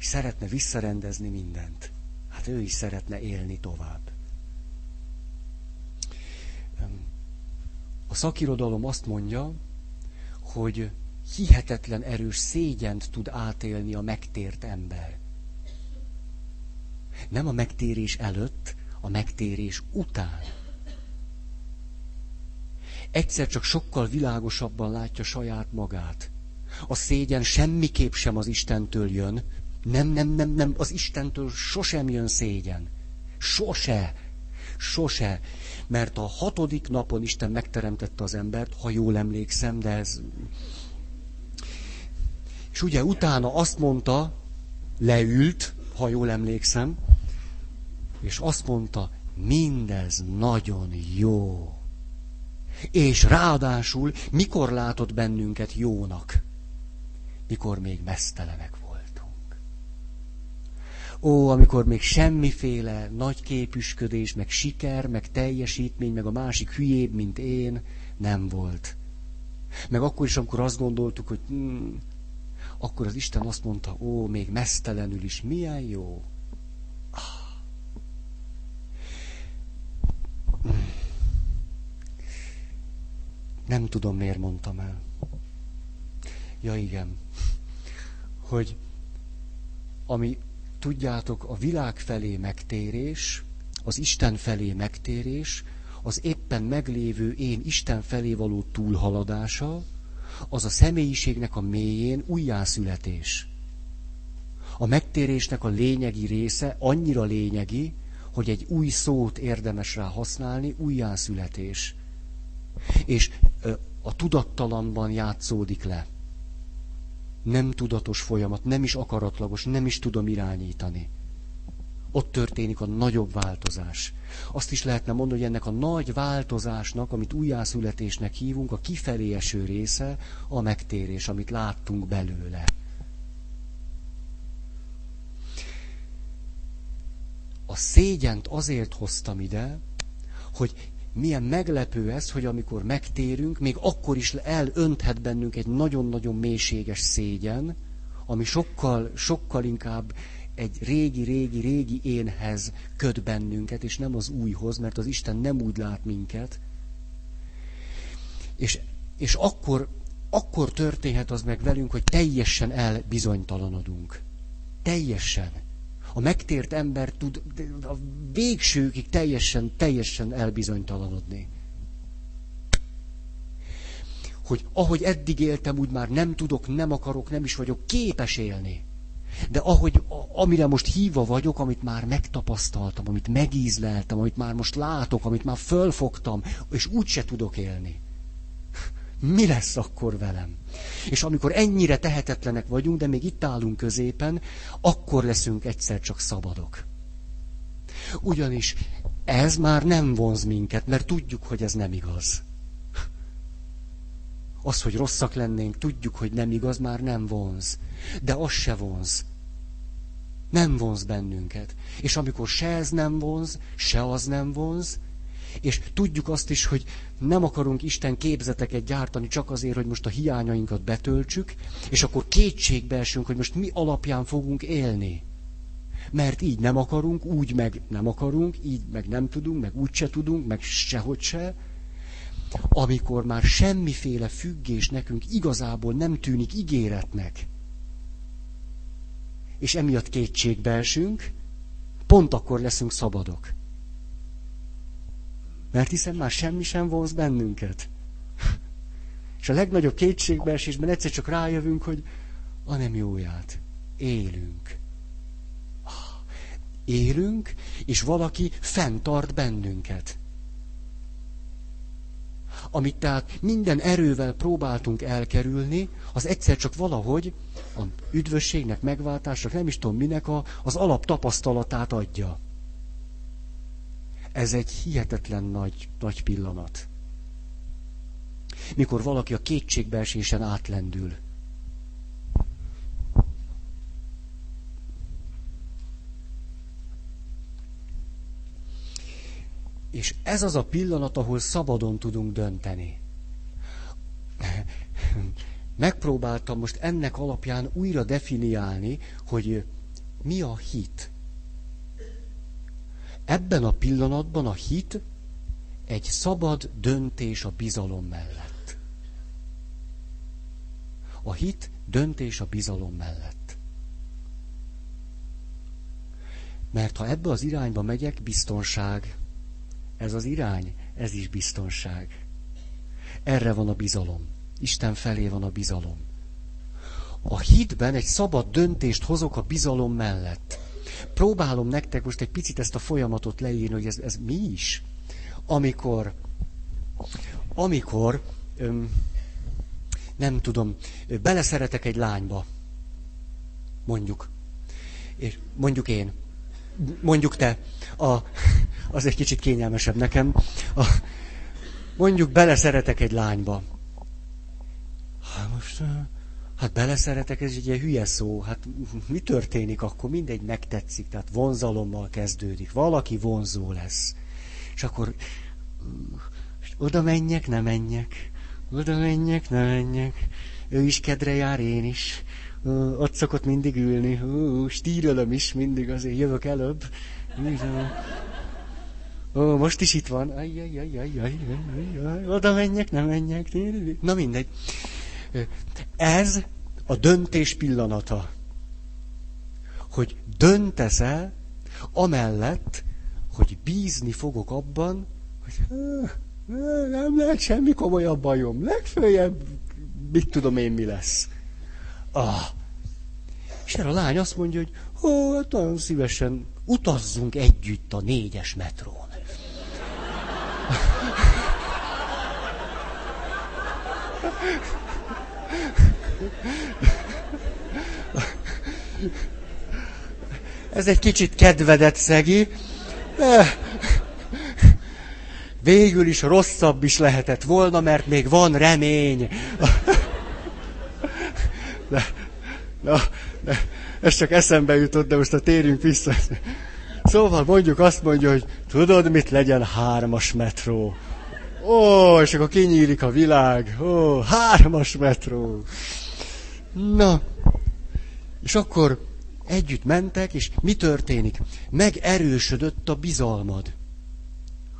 és szeretne visszarendezni mindent. Hát ő is szeretne élni tovább. A szakirodalom azt mondja, hogy hihetetlen erős szégyent tud átélni a megtért ember. Nem a megtérés előtt, a megtérés után. Egyszer csak sokkal világosabban látja saját magát. A szégyen semmiképp sem az Istentől jön, nem, nem, nem, nem, az Istentől sosem jön szégyen. Sose. Sose. Mert a hatodik napon Isten megteremtette az embert, ha jól emlékszem, de ez... És ugye utána azt mondta, leült, ha jól emlékszem, és azt mondta, mindez nagyon jó. És ráadásul mikor látott bennünket jónak? Mikor még mesztelenek Ó, amikor még semmiféle nagy képüsködés, meg siker, meg teljesítmény, meg a másik hülyébb, mint én, nem volt. Meg akkor is, amikor azt gondoltuk, hogy hmm, akkor az Isten azt mondta, ó, még mesztelenül is, milyen jó. Ah. Nem tudom, miért mondtam el. Ja, igen. Hogy ami tudjátok, a világ felé megtérés, az Isten felé megtérés, az éppen meglévő én Isten felé való túlhaladása, az a személyiségnek a mélyén újjászületés. A megtérésnek a lényegi része annyira lényegi, hogy egy új szót érdemes rá használni, újjászületés. És a tudattalanban játszódik le nem tudatos folyamat, nem is akaratlagos, nem is tudom irányítani. Ott történik a nagyobb változás. Azt is lehetne mondani, hogy ennek a nagy változásnak, amit újjászületésnek hívunk, a kifelé eső része a megtérés, amit láttunk belőle. A szégyent azért hoztam ide, hogy milyen meglepő ez, hogy amikor megtérünk, még akkor is elönthet bennünk egy nagyon-nagyon mélységes szégyen, ami sokkal, sokkal inkább egy régi, régi, régi énhez köt bennünket, és nem az újhoz, mert az Isten nem úgy lát minket. És, és akkor, akkor történhet az meg velünk, hogy teljesen elbizonytalanodunk. Teljesen a megtért ember tud a végsőkig teljesen, teljesen elbizonytalanodni. Hogy ahogy eddig éltem, úgy már nem tudok, nem akarok, nem is vagyok képes élni. De ahogy, amire most hívva vagyok, amit már megtapasztaltam, amit megízleltem, amit már most látok, amit már fölfogtam, és úgy se tudok élni. Mi lesz akkor velem? És amikor ennyire tehetetlenek vagyunk, de még itt állunk középen, akkor leszünk egyszer csak szabadok. Ugyanis ez már nem vonz minket, mert tudjuk, hogy ez nem igaz. Az, hogy rosszak lennénk, tudjuk, hogy nem igaz, már nem vonz. De az se vonz. Nem vonz bennünket. És amikor se ez nem vonz, se az nem vonz, És tudjuk azt is, hogy nem akarunk Isten képzeteket gyártani csak azért, hogy most a hiányainkat betöltsük, és akkor kétségbe esünk, hogy most mi alapján fogunk élni. Mert így nem akarunk, úgy meg nem akarunk, így meg nem tudunk, meg úgy se tudunk, meg sehogy se. Amikor már semmiféle függés nekünk igazából nem tűnik ígéretnek, és emiatt kétségbe esünk, pont akkor leszünk szabadok. Mert hiszen már semmi sem vonz bennünket. És a legnagyobb kétségbeesésben egyszer csak rájövünk, hogy a nem jóját. Élünk. Élünk, és valaki fenntart bennünket. Amit tehát minden erővel próbáltunk elkerülni, az egyszer csak valahogy a üdvösségnek, megváltásnak, nem is tudom minek a, az alaptapasztalatát adja. Ez egy hihetetlen nagy, nagy pillanat. Mikor valaki a kétségbeesésen átlendül. És ez az a pillanat, ahol szabadon tudunk dönteni. Megpróbáltam most ennek alapján újra definiálni, hogy mi a hit. Ebben a pillanatban a hit egy szabad döntés a bizalom mellett. A hit döntés a bizalom mellett. Mert ha ebbe az irányba megyek, biztonság. Ez az irány, ez is biztonság. Erre van a bizalom. Isten felé van a bizalom. A hitben egy szabad döntést hozok a bizalom mellett. Próbálom nektek most egy picit ezt a folyamatot leírni, hogy ez, ez mi is. Amikor, amikor, öm, nem tudom, beleszeretek egy lányba, mondjuk, és mondjuk én, mondjuk te, a, az egy kicsit kényelmesebb nekem, a, mondjuk beleszeretek egy lányba. Hát most Hát beleszeretek, ez egy ilyen hülye szó. Hát mi történik akkor? Mindegy megtetszik, tehát vonzalommal kezdődik. Valaki vonzó lesz. És akkor oda menjek, ne menjek. Oda menjek, ne menjek. Ő is kedre jár, én is. Ott szokott mindig ülni. stírölöm is mindig, azért jövök előbb. Ó, most is itt van. Aj, aj, aj, aj, aj, aj, aj, oda menjek, ne menjek. Na mindegy. Ez a döntés pillanata. Hogy döntesz-e amellett, hogy bízni fogok abban, hogy nem lehet semmi komolyabb bajom. Legfőjebb, mit tudom én, mi lesz. Ah. És erre a lány azt mondja, hogy ó, hát nagyon szívesen utazzunk együtt a négyes metrón. [LAUGHS] Ez egy kicsit kedvedet szegi. Végül is rosszabb is lehetett volna, mert még van remény. De, na, de, ez csak eszembe jutott, de most a térjünk vissza. Szóval mondjuk azt mondja, hogy tudod, mit legyen hármas metró. Ó, és akkor kinyílik a világ. Ó, hármas metró. Na, és akkor együtt mentek, és mi történik? Megerősödött a bizalmad.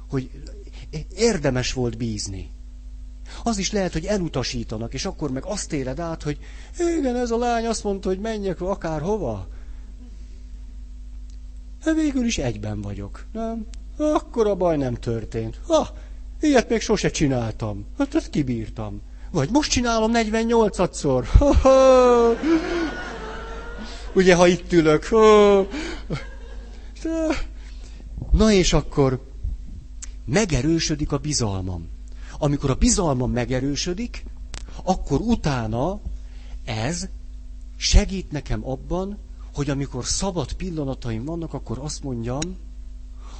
Hogy érdemes volt bízni. Az is lehet, hogy elutasítanak, és akkor meg azt éled át, hogy igen, ez a lány azt mondta, hogy menjek akár hova. Hát végül is egyben vagyok. Nem? Akkor a baj nem történt. Ha, ilyet még sose csináltam. Hát ezt kibírtam. Vagy most csinálom 48-szor. Ugye, ha itt ülök. Na és akkor megerősödik a bizalmam. Amikor a bizalmam megerősödik, akkor utána ez segít nekem abban, hogy amikor szabad pillanataim vannak, akkor azt mondjam,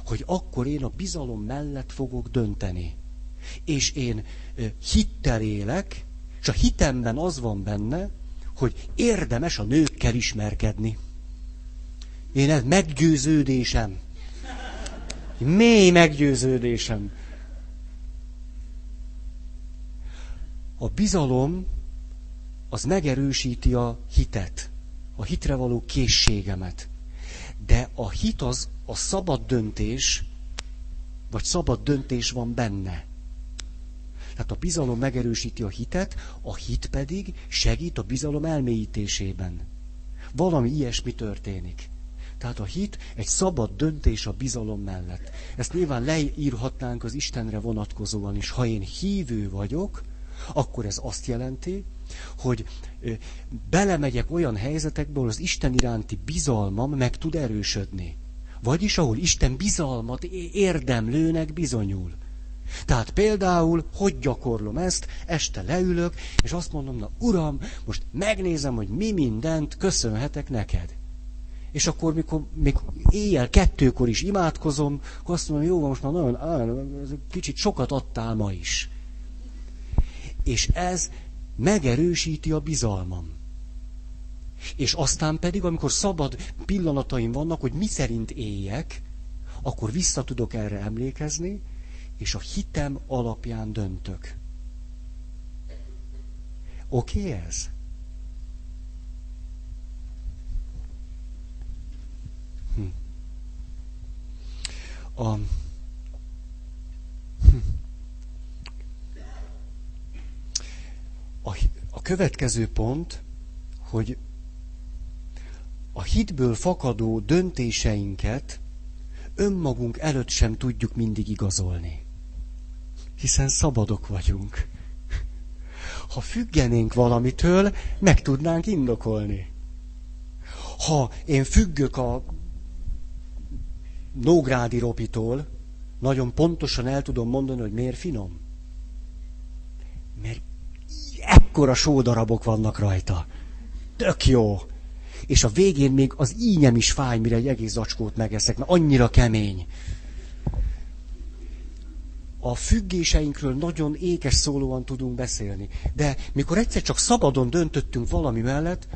hogy akkor én a bizalom mellett fogok dönteni és én hittel élek, és a hitemben az van benne, hogy érdemes a nőkkel ismerkedni. Én ez meggyőződésem. Mély meggyőződésem. A bizalom az megerősíti a hitet, a hitre való készségemet. De a hit az a szabad döntés, vagy szabad döntés van benne. Tehát a bizalom megerősíti a hitet, a hit pedig segít a bizalom elmélyítésében. Valami ilyesmi történik. Tehát a hit egy szabad döntés a bizalom mellett. Ezt nyilván leírhatnánk az Istenre vonatkozóan is. Ha én hívő vagyok, akkor ez azt jelenti, hogy belemegyek olyan helyzetekbe, ahol az Isten iránti bizalmam meg tud erősödni. Vagyis ahol Isten bizalmat érdemlőnek bizonyul. Tehát például, hogy gyakorlom ezt, este leülök, és azt mondom, na uram, most megnézem, hogy mi mindent köszönhetek neked. És akkor, mikor még éjjel kettőkor is imádkozom, akkor azt mondom, jó, most már nagyon, á, kicsit sokat adtál ma is. És ez megerősíti a bizalmam. És aztán pedig, amikor szabad pillanataim vannak, hogy mi szerint éljek, akkor vissza tudok erre emlékezni, és a hitem alapján döntök. Oké okay ez? Hm. A, hm. a, a következő pont, hogy a hitből fakadó döntéseinket önmagunk előtt sem tudjuk mindig igazolni hiszen szabadok vagyunk. Ha függenénk valamitől, meg tudnánk indokolni. Ha én függök a Nógrádi Ropitól, nagyon pontosan el tudom mondani, hogy miért finom. Mert ekkora sódarabok vannak rajta. Tök jó. És a végén még az ínyem is fáj, mire egy egész zacskót megeszek, mert annyira kemény a függéseinkről nagyon ékes szólóan tudunk beszélni. De mikor egyszer csak szabadon döntöttünk valami mellett,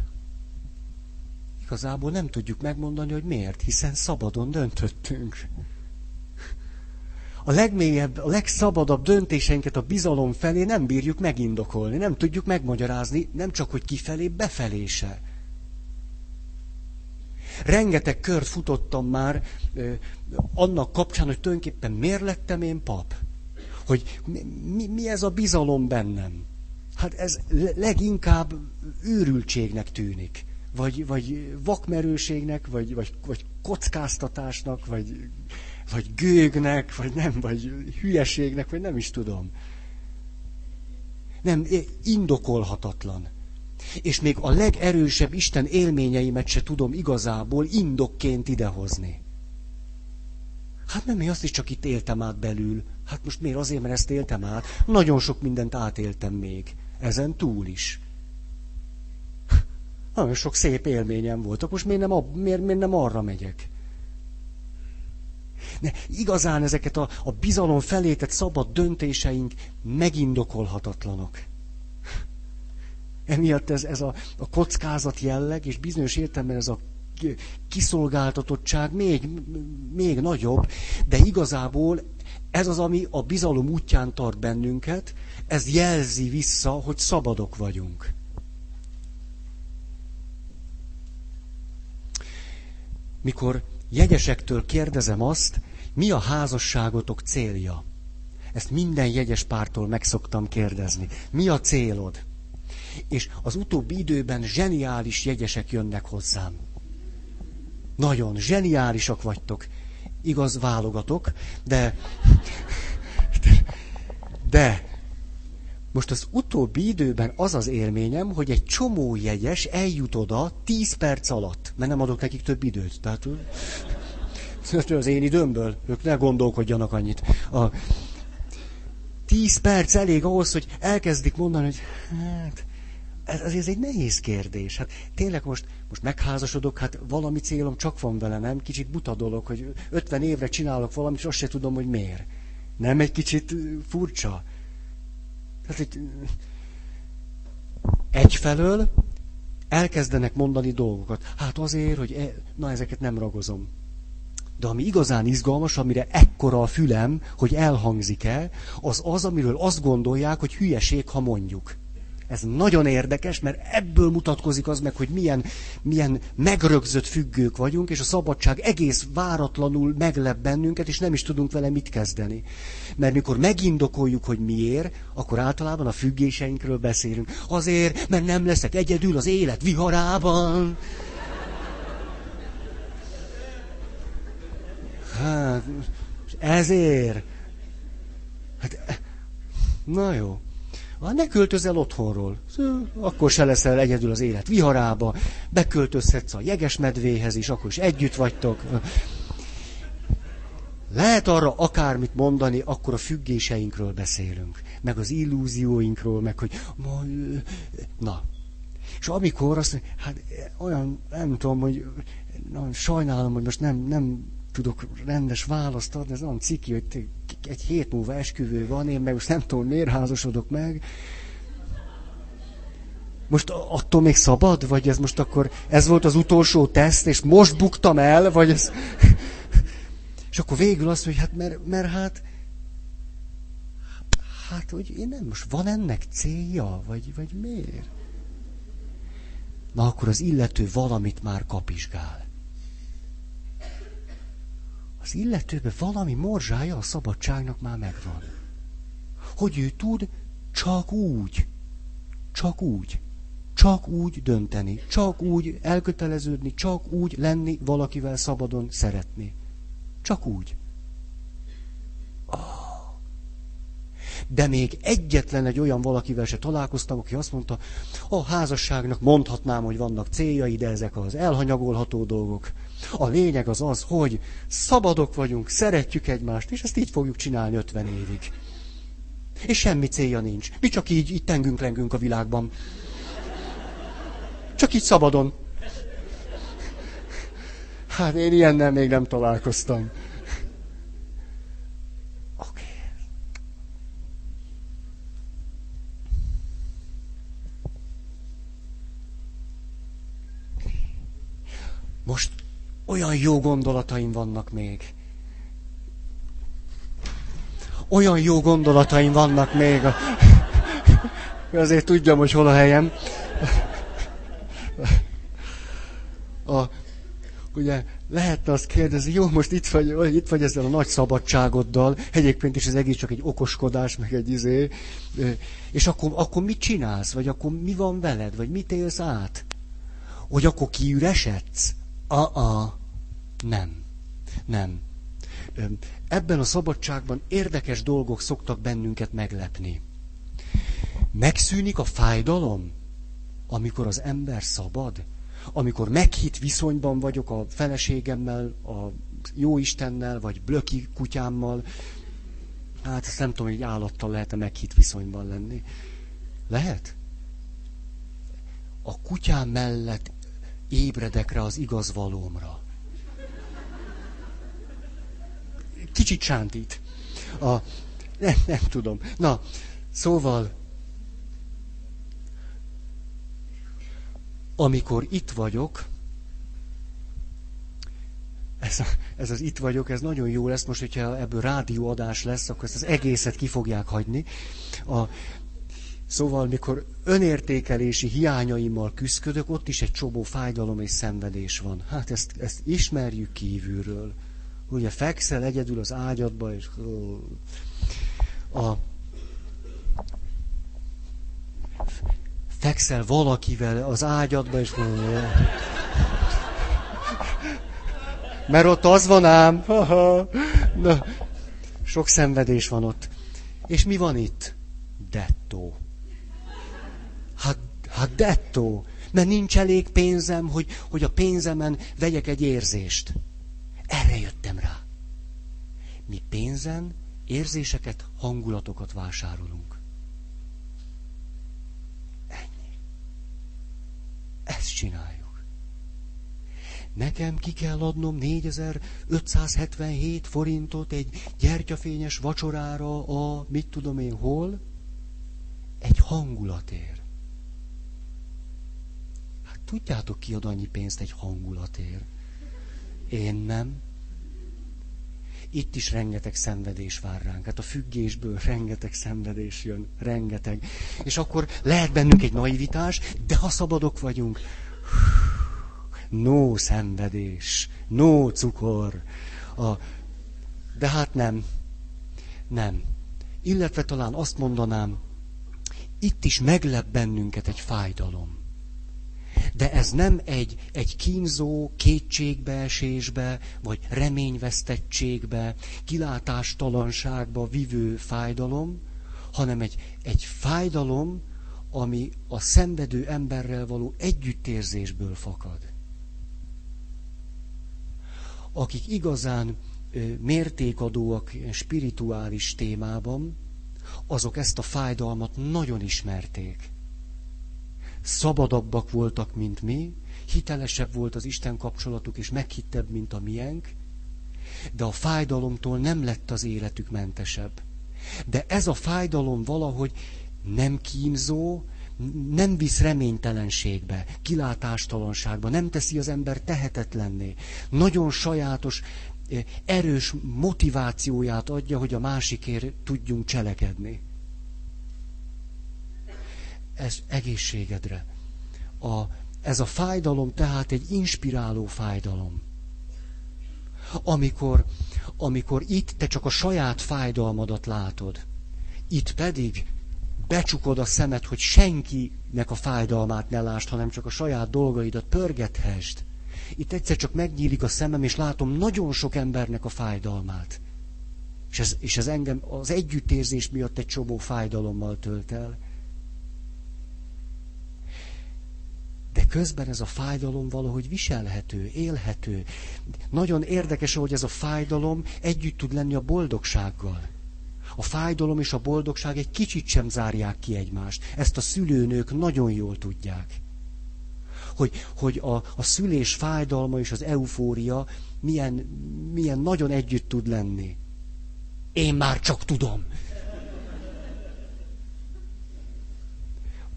igazából nem tudjuk megmondani, hogy miért, hiszen szabadon döntöttünk. A legmélyebb, a legszabadabb döntéseinket a bizalom felé nem bírjuk megindokolni, nem tudjuk megmagyarázni, nem csak, hogy kifelé, befelé se. Rengeteg kört futottam már ö, annak kapcsán, hogy tulajdonképpen miért lettem én pap hogy mi, mi ez a bizalom bennem. Hát ez leginkább őrültségnek tűnik, vagy, vagy vakmerőségnek, vagy, vagy, vagy kockáztatásnak, vagy, vagy gőgnek, vagy nem, vagy hülyeségnek, vagy nem is tudom. Nem, indokolhatatlan. És még a legerősebb Isten élményeimet se tudom igazából indokként idehozni. Hát nem, én azt is csak itt éltem át belül. Hát most miért? Azért, mert ezt éltem át. Nagyon sok mindent átéltem még. Ezen túl is. [LAUGHS] Nagyon sok szép élményem volt. Most miért nem, miért, miért nem arra megyek? De igazán ezeket a, a bizalom felé tett szabad döntéseink megindokolhatatlanok. [LAUGHS] Emiatt ez, ez a, a kockázat jelleg, és bizonyos értelemben ez a kiszolgáltatottság még, még nagyobb, de igazából ez az, ami a bizalom útján tart bennünket, ez jelzi vissza, hogy szabadok vagyunk. Mikor jegyesektől kérdezem azt, mi a házasságotok célja? Ezt minden jegyes pártól meg szoktam kérdezni. Mi a célod? És az utóbbi időben zseniális jegyesek jönnek hozzám. Nagyon zseniálisak vagytok. Igaz, válogatok, de... De most az utóbbi időben az az élményem, hogy egy csomó jegyes eljut oda 10 perc alatt, mert nem adok nekik több időt. Tehát az én időmből, ők ne gondolkodjanak annyit. A 10 perc elég ahhoz, hogy elkezdik mondani, hogy hát, ez, ez egy nehéz kérdés. Hát tényleg most, most megházasodok, hát valami célom csak van vele, nem? Kicsit buta dolog, hogy 50 évre csinálok valamit, és azt se tudom, hogy miért. Nem egy kicsit furcsa? Hát egy, egyfelől elkezdenek mondani dolgokat. Hát azért, hogy e, na ezeket nem ragozom. De ami igazán izgalmas, amire ekkora a fülem, hogy elhangzik-e, az az, amiről azt gondolják, hogy hülyeség, ha mondjuk. Ez nagyon érdekes, mert ebből mutatkozik az meg, hogy milyen, milyen megrögzött függők vagyunk, és a szabadság egész váratlanul meglep bennünket, és nem is tudunk vele mit kezdeni. Mert mikor megindokoljuk, hogy miért, akkor általában a függéseinkről beszélünk. Azért, mert nem leszek egyedül az élet viharában. Hát, ezért. Hát, na jó. Ha ne költözel otthonról, akkor se leszel egyedül az élet viharába, beköltözhetsz a jegesmedvéhez is, akkor is együtt vagytok. Lehet arra akármit mondani, akkor a függéseinkről beszélünk, meg az illúzióinkról, meg hogy na. És amikor azt mondja, hát olyan, nem tudom, hogy na, sajnálom, hogy most nem, nem tudok rendes választ adni, ez olyan ciki, hogy egy hét múlva esküvő van, én meg most nem tudom, miért házasodok meg. Most attól még szabad? Vagy ez most akkor, ez volt az utolsó teszt, és most buktam el? Vagy ez... [LAUGHS] és akkor végül azt, hogy hát, mert, mert hát, hát, hogy én nem, most van ennek célja? Vagy, vagy miért? Na akkor az illető valamit már kapizsgál az illetőben valami morzsája a szabadságnak már megvan. Hogy ő tud csak úgy, csak úgy, csak úgy dönteni, csak úgy elköteleződni, csak úgy lenni valakivel szabadon szeretni. Csak úgy. Oh. De még egyetlen egy olyan valakivel se találkoztam, aki azt mondta, a házasságnak mondhatnám, hogy vannak céljai, de ezek az elhanyagolható dolgok. A lényeg az az, hogy szabadok vagyunk, szeretjük egymást, és ezt így fogjuk csinálni 50 évig. És semmi célja nincs. Mi csak így, így tengünk-lengünk a világban. Csak így szabadon. Hát én ilyennel még nem találkoztam. Oké. Okay. Most olyan jó gondolataim vannak még. Olyan jó gondolataim vannak még. [LAUGHS] Azért tudjam, hogy hol a helyem. [LAUGHS] A, ugye lehetne azt kérdezni, jó, most itt vagy, itt vagy ezzel a nagy szabadságoddal, egyébként is ez egész csak egy okoskodás, meg egy izé, és akkor, akkor mit csinálsz, vagy akkor mi van veled, vagy mit élsz át? Hogy akkor kiüresedsz? A-a. Nem. Nem. Ebben a szabadságban érdekes dolgok szoktak bennünket meglepni. Megszűnik a fájdalom, amikor az ember szabad, amikor meghitt viszonyban vagyok a feleségemmel, a jóistennel, vagy blöki kutyámmal. Hát ezt nem tudom, hogy állattal lehet-e meghitt viszonyban lenni. Lehet? A kutyám mellett ébredek rá az igaz valómra. Kicsit sántít. A, nem, nem tudom. Na, szóval, amikor itt vagyok, ez, a, ez az itt vagyok, ez nagyon jó lesz, most, hogyha ebből rádióadás lesz, akkor ezt az egészet ki fogják hagyni. A, szóval, mikor önértékelési hiányaimmal küzdök, ott is egy csomó fájdalom és szenvedés van. Hát ezt, ezt ismerjük kívülről. Ugye fekszel egyedül az ágyadba, és a, fekszel valakivel az ágyadba, és mert ott az van ám, Na, sok szenvedés van ott. És mi van itt? Dettó. Hát, dettó. Mert nincs elég pénzem, hogy, hogy a pénzemen vegyek egy érzést. Erre jöttem rá. Mi pénzen érzéseket, hangulatokat vásárolunk. Ennyi. Ezt csináljuk. Nekem ki kell adnom 4577 forintot egy gyertyafényes vacsorára a mit tudom én hol, egy hangulatért. Tudjátok ki ad annyi pénzt egy hangulatért? Én nem. itt is rengeteg szenvedés vár ránk. Hát a függésből rengeteg szenvedés jön, rengeteg. És akkor lehet bennünk egy naivitás, de ha szabadok vagyunk, no szenvedés, no cukor. A... De hát nem, nem. Illetve talán azt mondanám, itt is meglep bennünket egy fájdalom. De ez nem egy, egy kínzó kétségbeesésbe, vagy reményvesztettségbe, kilátástalanságba vivő fájdalom, hanem egy, egy fájdalom, ami a szenvedő emberrel való együttérzésből fakad. Akik igazán mértékadóak spirituális témában, azok ezt a fájdalmat nagyon ismerték. Szabadabbak voltak, mint mi, hitelesebb volt az Isten kapcsolatuk, és meghittebb, mint a miénk, de a fájdalomtól nem lett az életük mentesebb. De ez a fájdalom valahogy nem kínzó, nem visz reménytelenségbe, kilátástalanságba, nem teszi az ember tehetetlenné. Nagyon sajátos erős motivációját adja, hogy a másikért tudjunk cselekedni. Ez egészségedre. A, ez a fájdalom tehát egy inspiráló fájdalom. Amikor, amikor itt te csak a saját fájdalmadat látod, itt pedig becsukod a szemed, hogy senkinek a fájdalmát ne lásd, hanem csak a saját dolgaidat pörgethesd, itt egyszer csak megnyílik a szemem, és látom nagyon sok embernek a fájdalmát. És ez, és ez engem az együttérzés miatt egy csomó fájdalommal tölt el. De közben ez a fájdalom valahogy viselhető, élhető. Nagyon érdekes, hogy ez a fájdalom együtt tud lenni a boldogsággal. A fájdalom és a boldogság egy kicsit sem zárják ki egymást. Ezt a szülőnők nagyon jól tudják hogy, hogy a, a szülés fájdalma és az eufória milyen, milyen nagyon együtt tud lenni. Én már csak tudom.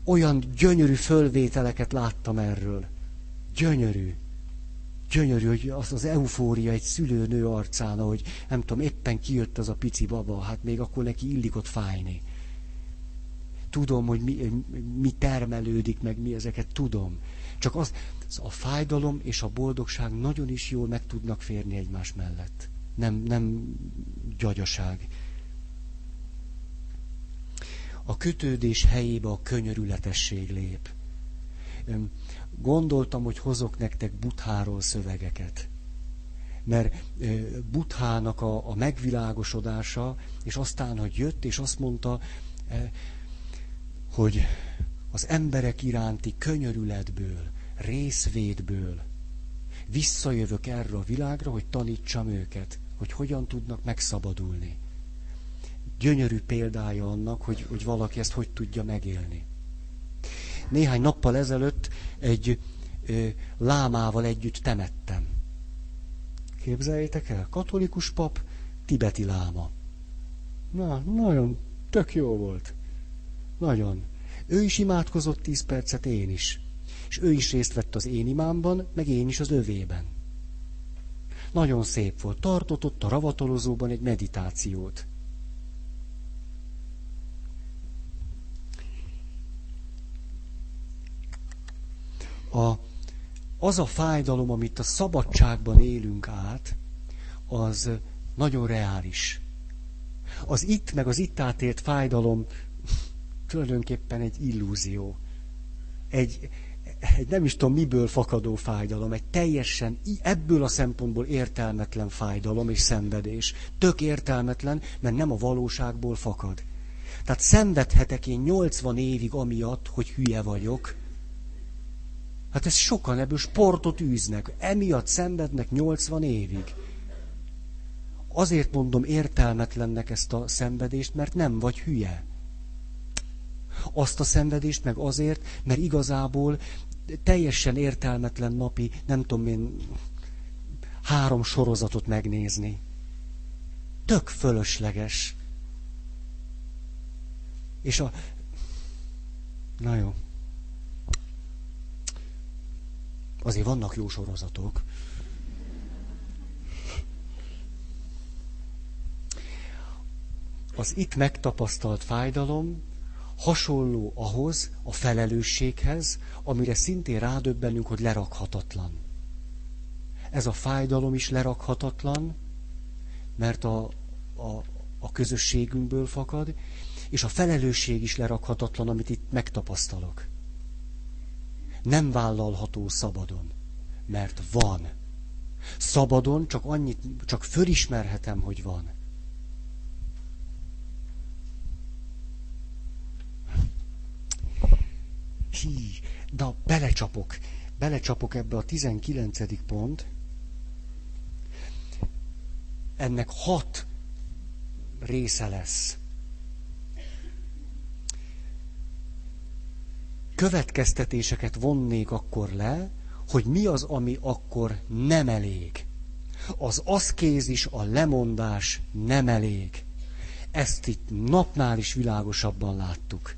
Olyan gyönyörű fölvételeket láttam erről. Gyönyörű. Gyönyörű, hogy az, az eufória egy szülőnő arcán, hogy nem tudom, éppen kijött az a pici baba, hát még akkor neki illik ott fájni. Tudom, hogy mi, mi termelődik, meg mi ezeket tudom. Csak az, a fájdalom és a boldogság nagyon is jól meg tudnak férni egymás mellett. Nem, nem gyagyaság. A kötődés helyébe a könyörületesség lép. Gondoltam, hogy hozok nektek Butháról szövegeket. Mert Buthának a, a megvilágosodása, és aztán, hogy jött, és azt mondta, hogy az emberek iránti könyörületből, részvédből visszajövök erre a világra, hogy tanítsam őket, hogy hogyan tudnak megszabadulni. Gyönyörű példája annak, hogy, hogy valaki ezt hogy tudja megélni. Néhány nappal ezelőtt egy ö, lámával együtt temettem. Képzeljétek el, katolikus pap, tibeti láma. Na, nagyon tök jó volt. Nagyon. Ő is imádkozott tíz percet, én is. És ő is részt vett az én imámban, meg én is az övében. Nagyon szép volt. Tartott ott a ravatolozóban egy meditációt. A, az a fájdalom, amit a szabadságban élünk át, az nagyon reális. Az itt meg az itt átélt fájdalom tulajdonképpen egy illúzió. Egy, egy nem is tudom miből fakadó fájdalom, egy teljesen ebből a szempontból értelmetlen fájdalom és szenvedés. Tök értelmetlen, mert nem a valóságból fakad. Tehát szenvedhetek én 80 évig amiatt, hogy hülye vagyok. Hát ez sokan ebből sportot űznek. Emiatt szenvednek 80 évig. Azért mondom értelmetlennek ezt a szenvedést, mert nem vagy hülye. Azt a szenvedést meg azért, mert igazából teljesen értelmetlen napi, nem tudom én, három sorozatot megnézni. Tök fölösleges. És a... Na jó. Azért vannak jó sorozatok. az itt megtapasztalt fájdalom hasonló ahhoz, a felelősséghez, amire szintén rádöbbenünk, hogy lerakhatatlan. Ez a fájdalom is lerakhatatlan, mert a, a, a közösségünkből fakad, és a felelősség is lerakhatatlan, amit itt megtapasztalok. Nem vállalható szabadon, mert van. Szabadon csak annyit, csak fölismerhetem, hogy van. Hí, na belecsapok, belecsapok ebbe a 19. pont. Ennek hat része lesz. Következtetéseket vonnék akkor le, hogy mi az, ami akkor nem elég. Az aszkézis, a lemondás nem elég. Ezt itt napnál is világosabban láttuk.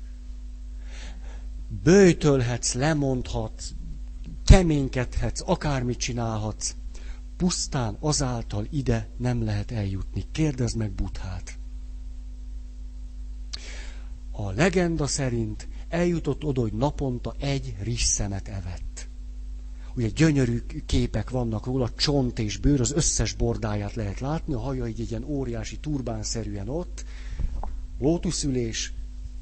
Bőjtölhetsz, lemondhatsz, keménykedhetsz, akármit csinálhatsz, pusztán azáltal ide nem lehet eljutni. Kérdezd meg Buthát. A legenda szerint eljutott oda, hogy naponta egy risszemet evett. Ugye gyönyörű képek vannak róla, csont és bőr, az összes bordáját lehet látni, a haja így egy ilyen óriási turbánszerűen ott, lótuszülés,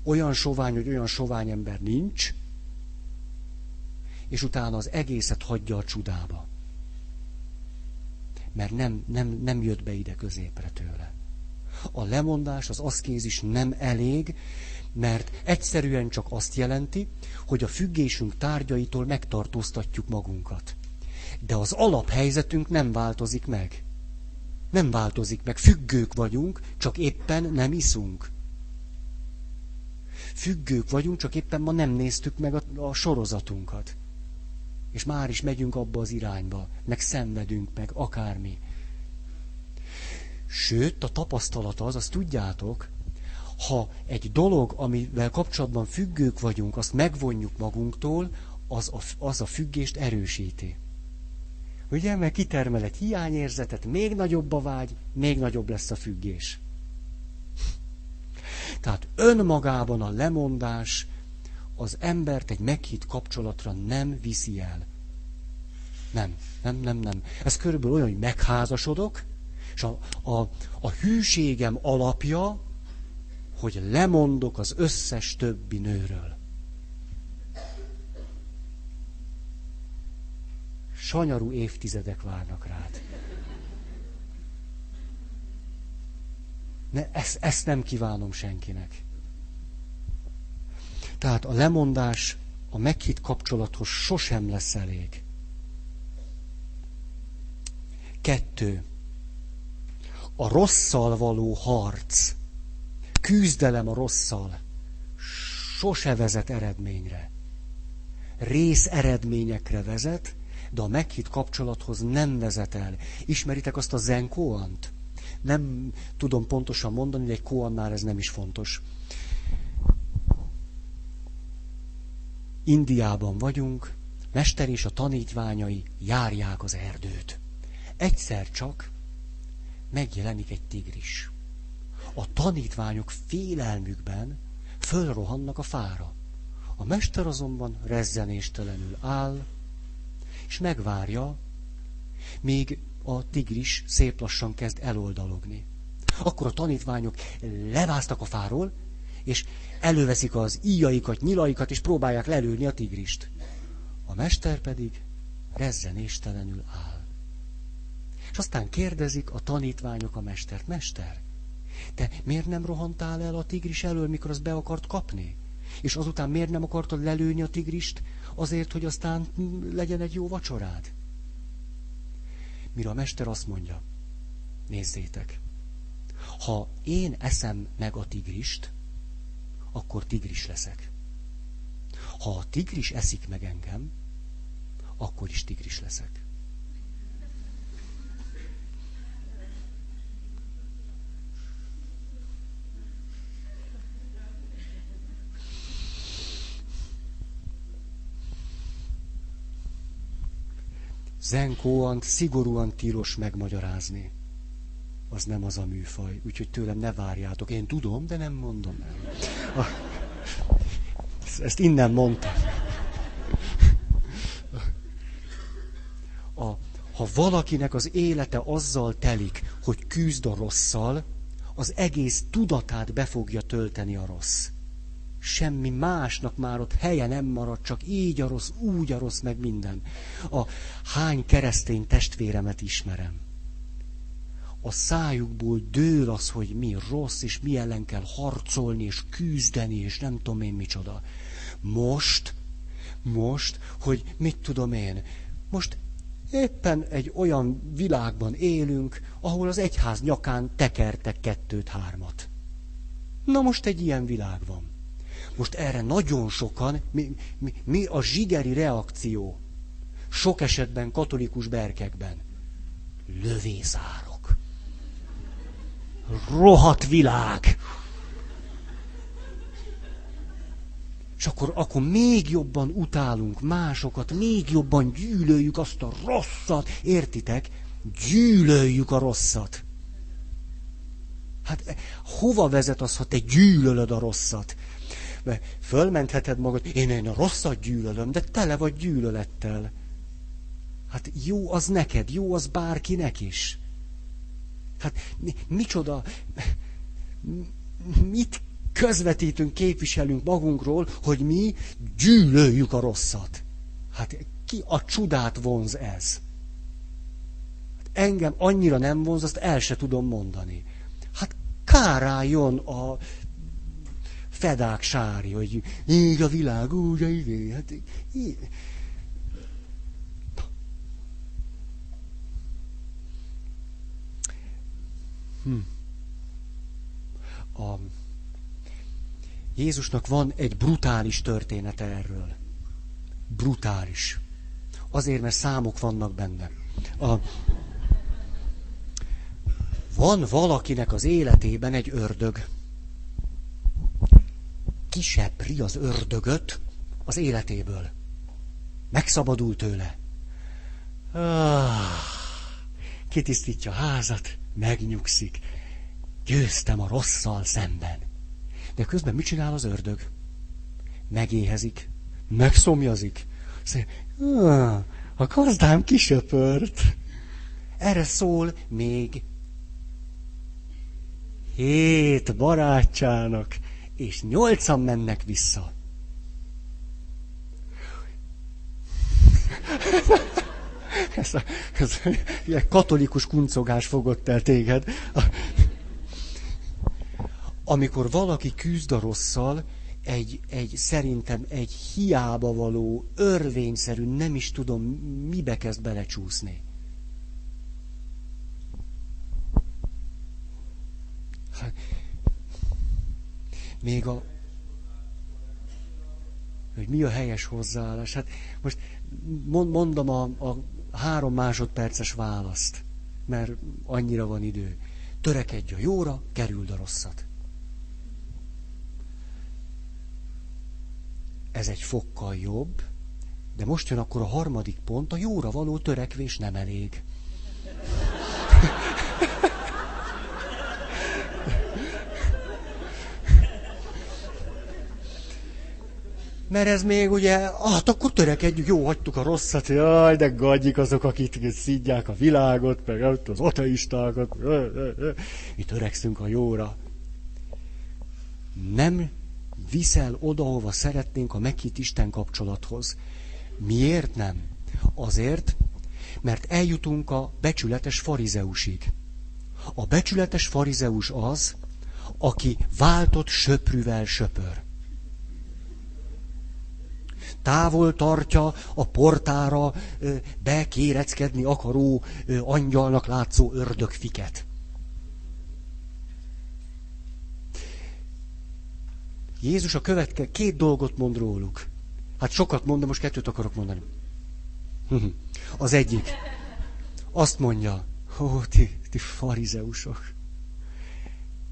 olyan sovány, hogy olyan sovány ember nincs, és utána az egészet hagyja a csudába. Mert nem, nem, nem jött be ide középre tőle. A lemondás, az aszkézis nem elég, mert egyszerűen csak azt jelenti, hogy a függésünk tárgyaitól megtartóztatjuk magunkat. De az alaphelyzetünk nem változik meg. Nem változik meg. Függők vagyunk, csak éppen nem iszunk. Függők vagyunk, csak éppen ma nem néztük meg a, a sorozatunkat. És már is megyünk abba az irányba, meg szenvedünk, meg akármi. Sőt, a tapasztalat az, azt tudjátok, ha egy dolog, amivel kapcsolatban függők vagyunk, azt megvonjuk magunktól, az a, az a függést erősíti. Ugye, mert kitermel egy hiányérzetet, még nagyobb a vágy, még nagyobb lesz a függés. Tehát önmagában a lemondás az embert egy meghitt kapcsolatra nem viszi el. Nem, nem, nem, nem. Ez körülbelül olyan, hogy megházasodok, és a, a, a hűségem alapja hogy lemondok az összes többi nőről. Sanyarú évtizedek várnak rád. Ne, ezt, ezt nem kívánom senkinek. Tehát a lemondás a meghitt kapcsolathoz sosem lesz elég. Kettő. A rosszal való harc küzdelem a rosszal sose vezet eredményre. Rész eredményekre vezet, de a meghitt kapcsolathoz nem vezet el. Ismeritek azt a zen koant? Nem tudom pontosan mondani, de egy koannál ez nem is fontos. Indiában vagyunk, Mester és a tanítványai járják az erdőt. Egyszer csak megjelenik egy tigris a tanítványok félelmükben fölrohannak a fára. A mester azonban rezzenéstelenül áll, és megvárja, míg a tigris szép lassan kezd eloldalogni. Akkor a tanítványok levásztak a fáról, és előveszik az íjaikat, nyilaikat, és próbálják lelőni a tigrist. A mester pedig rezzenéstelenül áll. És aztán kérdezik a tanítványok a mestert, mester, te miért nem rohantál el a tigris elől, mikor az be akart kapni? És azután miért nem akartad lelőni a tigrist, azért, hogy aztán legyen egy jó vacsorád? Mire a mester azt mondja, nézzétek, ha én eszem meg a tigrist, akkor tigris leszek. Ha a tigris eszik meg engem, akkor is tigris leszek. Zenkóant szigorúan tilos megmagyarázni. az nem az a műfaj, úgyhogy tőlem ne várjátok. Én tudom, de nem mondom el. Ezt innen mondtam. A, ha valakinek az élete azzal telik, hogy küzd a rosszal, az egész tudatát be fogja tölteni a rossz. Semmi másnak már ott helye nem marad, csak így a rossz, úgy a rossz, meg minden. A hány keresztény testvéremet ismerem. A szájukból dől az, hogy mi rossz, és mi ellen kell harcolni, és küzdeni, és nem tudom én micsoda. Most, most, hogy mit tudom én, most éppen egy olyan világban élünk, ahol az egyház nyakán tekertek kettőt-hármat. Na most egy ilyen világ van. Most erre nagyon sokan, mi, mi, mi a zsigeri reakció? Sok esetben katolikus berkekben. Lövészárok. Rohat világ. És akkor, akkor még jobban utálunk másokat, még jobban gyűlöljük azt a rosszat. Értitek? Gyűlöljük a rosszat. Hát eh, hova vezet az, ha te gyűlölöd a rosszat? Mert fölmentheted magad, én, én a rosszat gyűlölöm, de tele vagy gyűlölettel. Hát jó az neked, jó az bárkinek is. Hát mi, micsoda, mit közvetítünk, képviselünk magunkról, hogy mi gyűlöljük a rosszat. Hát ki a csodát vonz ez? Hát engem annyira nem vonz, azt el se tudom mondani. Hát káráljon a fedák sári, hogy így a világ, úgy izé, hát így. Hm. A Jézusnak van egy brutális története erről. Brutális. Azért, mert számok vannak benne. A... Van valakinek az életében egy ördög. Kisepri az ördögöt az életéből. Megszabadul tőle. Ah, kitisztítja a házat, megnyugszik. Győztem a rosszal szemben. De közben mit csinál az ördög? Megéhezik, megszomjazik. Szóval, a gazdám kisöpört. Erre szól még hét barátjának, és nyolcan mennek vissza. ez a, ez a katolikus kuncogás fogott el téged amikor valaki küzd a rosszal, egy, egy szerintem egy hiába való, örvényszerű, nem is tudom, mibe kezd belecsúszni. Hát, még a... Hogy mi a helyes hozzáállás? Hát most mondom a, a három másodperces választ, mert annyira van idő. Törekedj a jóra, kerüld a rosszat. ez egy fokkal jobb, de most jön akkor a harmadik pont, a jóra való törekvés nem elég. [LAUGHS] Mert ez még ugye, hát akkor törekedjük, jó, hagytuk a rosszat, jaj, de gagyik azok, akik szídják a világot, meg az ateistákat, mi törekszünk a jóra. Nem viszel oda, ahova szeretnénk a meghitt Isten kapcsolathoz. Miért nem? Azért, mert eljutunk a becsületes farizeusig. A becsületes farizeus az, aki váltott söprűvel söpör. Távol tartja a portára bekéreckedni akaró angyalnak látszó ördögfiket. Jézus a következő két dolgot mond róluk. Hát sokat mond, de most kettőt akarok mondani. [LAUGHS] Az egyik. Azt mondja, ó, ti, ti farizeusok.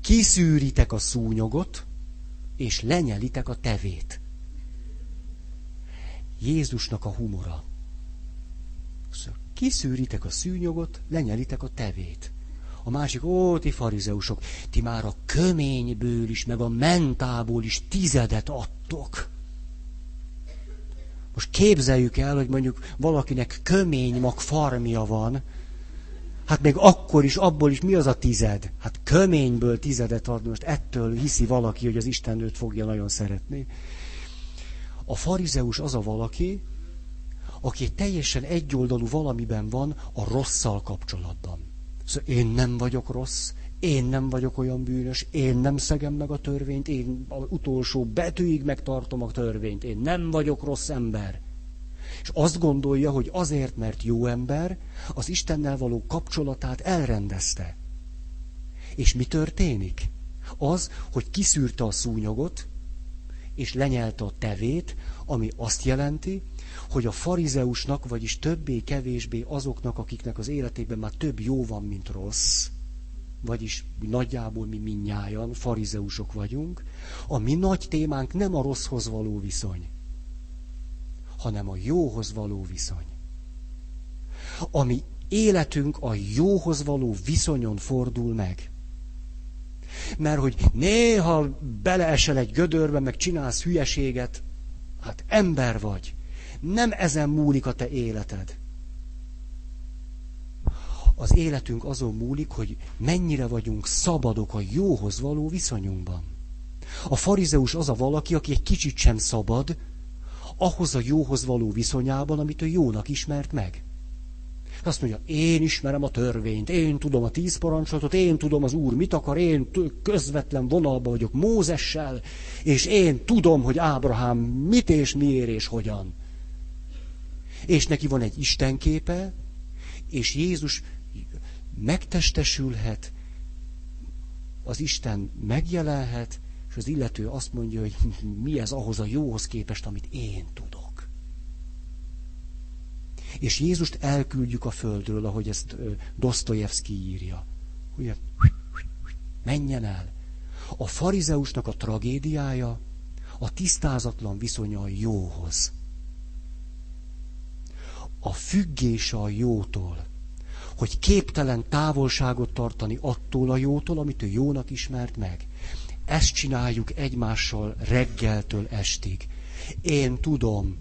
Kiszűritek a szúnyogot, és lenyelitek a tevét. Jézusnak a humora. Kiszűritek a szűnyogot, lenyelitek a tevét. A másik, ó, ti farizeusok, ti már a köményből is, meg a mentából is tizedet adtok. Most képzeljük el, hogy mondjuk valakinek kömény mag farmja van, hát még akkor is, abból is mi az a tized? Hát köményből tizedet ad, most ettől hiszi valaki, hogy az Isten őt fogja nagyon szeretni. A farizeus az a valaki, aki teljesen egyoldalú valamiben van a rosszal kapcsolatban. Szóval én nem vagyok rossz, én nem vagyok olyan bűnös, én nem szegem meg a törvényt, én az utolsó betűig megtartom a törvényt, én nem vagyok rossz ember. És azt gondolja, hogy azért, mert jó ember, az Istennel való kapcsolatát elrendezte. És mi történik? Az, hogy kiszűrte a szúnyogot, és lenyelte a tevét, ami azt jelenti, hogy a farizeusnak, vagyis többé-kevésbé azoknak, akiknek az életében már több jó van, mint rossz, vagyis nagyjából mi minnyájan farizeusok vagyunk, a mi nagy témánk nem a rosszhoz való viszony, hanem a jóhoz való viszony. Ami életünk a jóhoz való viszonyon fordul meg. Mert hogy néha beleesel egy gödörbe, meg csinálsz hülyeséget, hát ember vagy. Nem ezen múlik a te életed. Az életünk azon múlik, hogy mennyire vagyunk szabadok a jóhoz való viszonyunkban. A farizeus az a valaki, aki egy kicsit sem szabad, ahhoz a jóhoz való viszonyában, amit ő jónak ismert meg. Azt mondja, én ismerem a törvényt, én tudom a tíz parancsolatot, én tudom az Úr mit akar, én közvetlen vonalba vagyok Mózessel, és én tudom, hogy Ábrahám mit és miért és hogyan. És neki van egy istenképe, és Jézus megtestesülhet, az Isten megjelenhet, és az illető azt mondja, hogy [LAUGHS] mi ez ahhoz a jóhoz képest, amit én tudok. És Jézust elküldjük a földről, ahogy ezt Dostoyevsky írja. Ugye, menjen el. A farizeusnak a tragédiája a tisztázatlan viszonya a jóhoz. A függése a jótól. Hogy képtelen távolságot tartani attól a jótól, amit ő jónak ismert meg. Ezt csináljuk egymással reggeltől estig. Én tudom.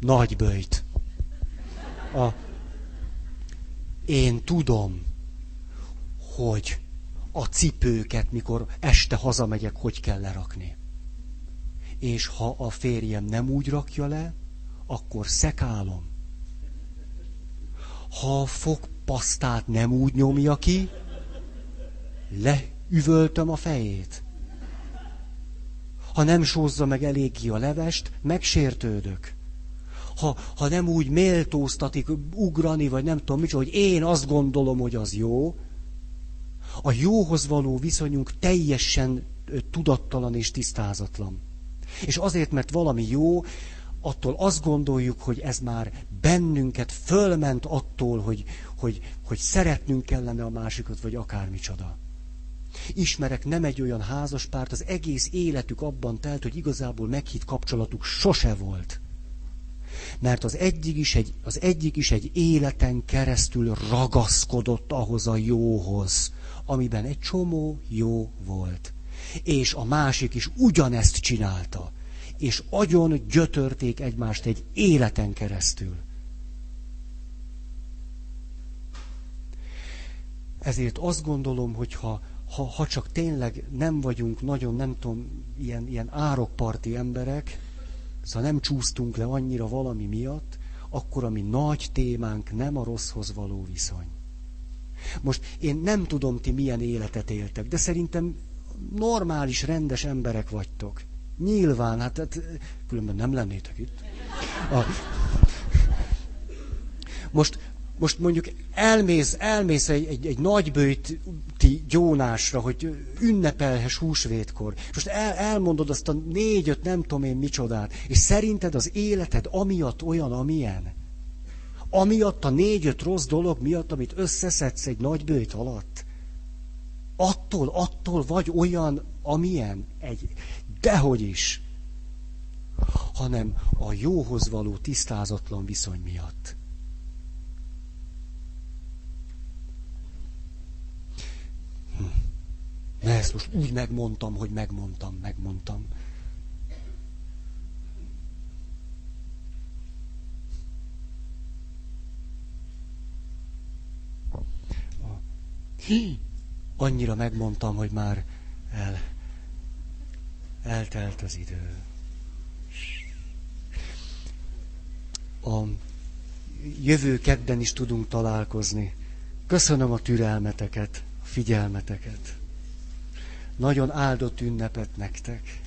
Nagy bőjt. A, én tudom, hogy a cipőket, mikor este hazamegyek, hogy kell lerakni. És ha a férjem nem úgy rakja le, akkor szekálom. Ha a fogpasztát nem úgy nyomja ki, leüvöltöm a fejét. Ha nem sózza meg eléggé a levest, megsértődök. Ha, ha nem úgy méltóztatik ugrani, vagy nem tudom micsoda, hogy én azt gondolom, hogy az jó, a jóhoz való viszonyunk teljesen tudattalan és tisztázatlan. És azért, mert valami jó, attól azt gondoljuk, hogy ez már bennünket fölment attól, hogy, hogy, hogy szeretnünk kellene a másikat, vagy akármicsoda. Ismerek nem egy olyan házaspárt, az egész életük abban telt, hogy igazából meghitt kapcsolatuk sose volt. Mert az egyik is egy, az egyik is egy életen keresztül ragaszkodott ahhoz a jóhoz, amiben egy csomó jó volt. És a másik is ugyanezt csinálta és agyon gyötörték egymást egy életen keresztül. Ezért azt gondolom, hogy ha, ha, ha csak tényleg nem vagyunk nagyon, nem tudom, ilyen, ilyen árokparti emberek, szóval nem csúsztunk le annyira valami miatt, akkor a mi nagy témánk nem a rosszhoz való viszony. Most én nem tudom, ti milyen életet éltek, de szerintem normális, rendes emberek vagytok. Nyilván, hát, hát különben nem lennétek itt. A, most, most mondjuk elmész, elmész egy, egy, egy nagybőti gyónásra, hogy ünnepelhes húsvétkor. Most el, elmondod azt a négy-öt nem tudom én micsodát, és szerinted az életed amiatt olyan, amilyen? Amiatt a négy-öt rossz dolog miatt, amit összeszedsz egy nagybőjt alatt? Attól, attól vagy olyan, amilyen? Egy, Dehogy is. Hanem a jóhoz való tisztázatlan viszony miatt. Na ezt most úgy megmondtam, hogy megmondtam, megmondtam. Annyira megmondtam, hogy már el, eltelt az idő. A jövő kedden is tudunk találkozni. Köszönöm a türelmeteket, a figyelmeteket. Nagyon áldott ünnepet nektek.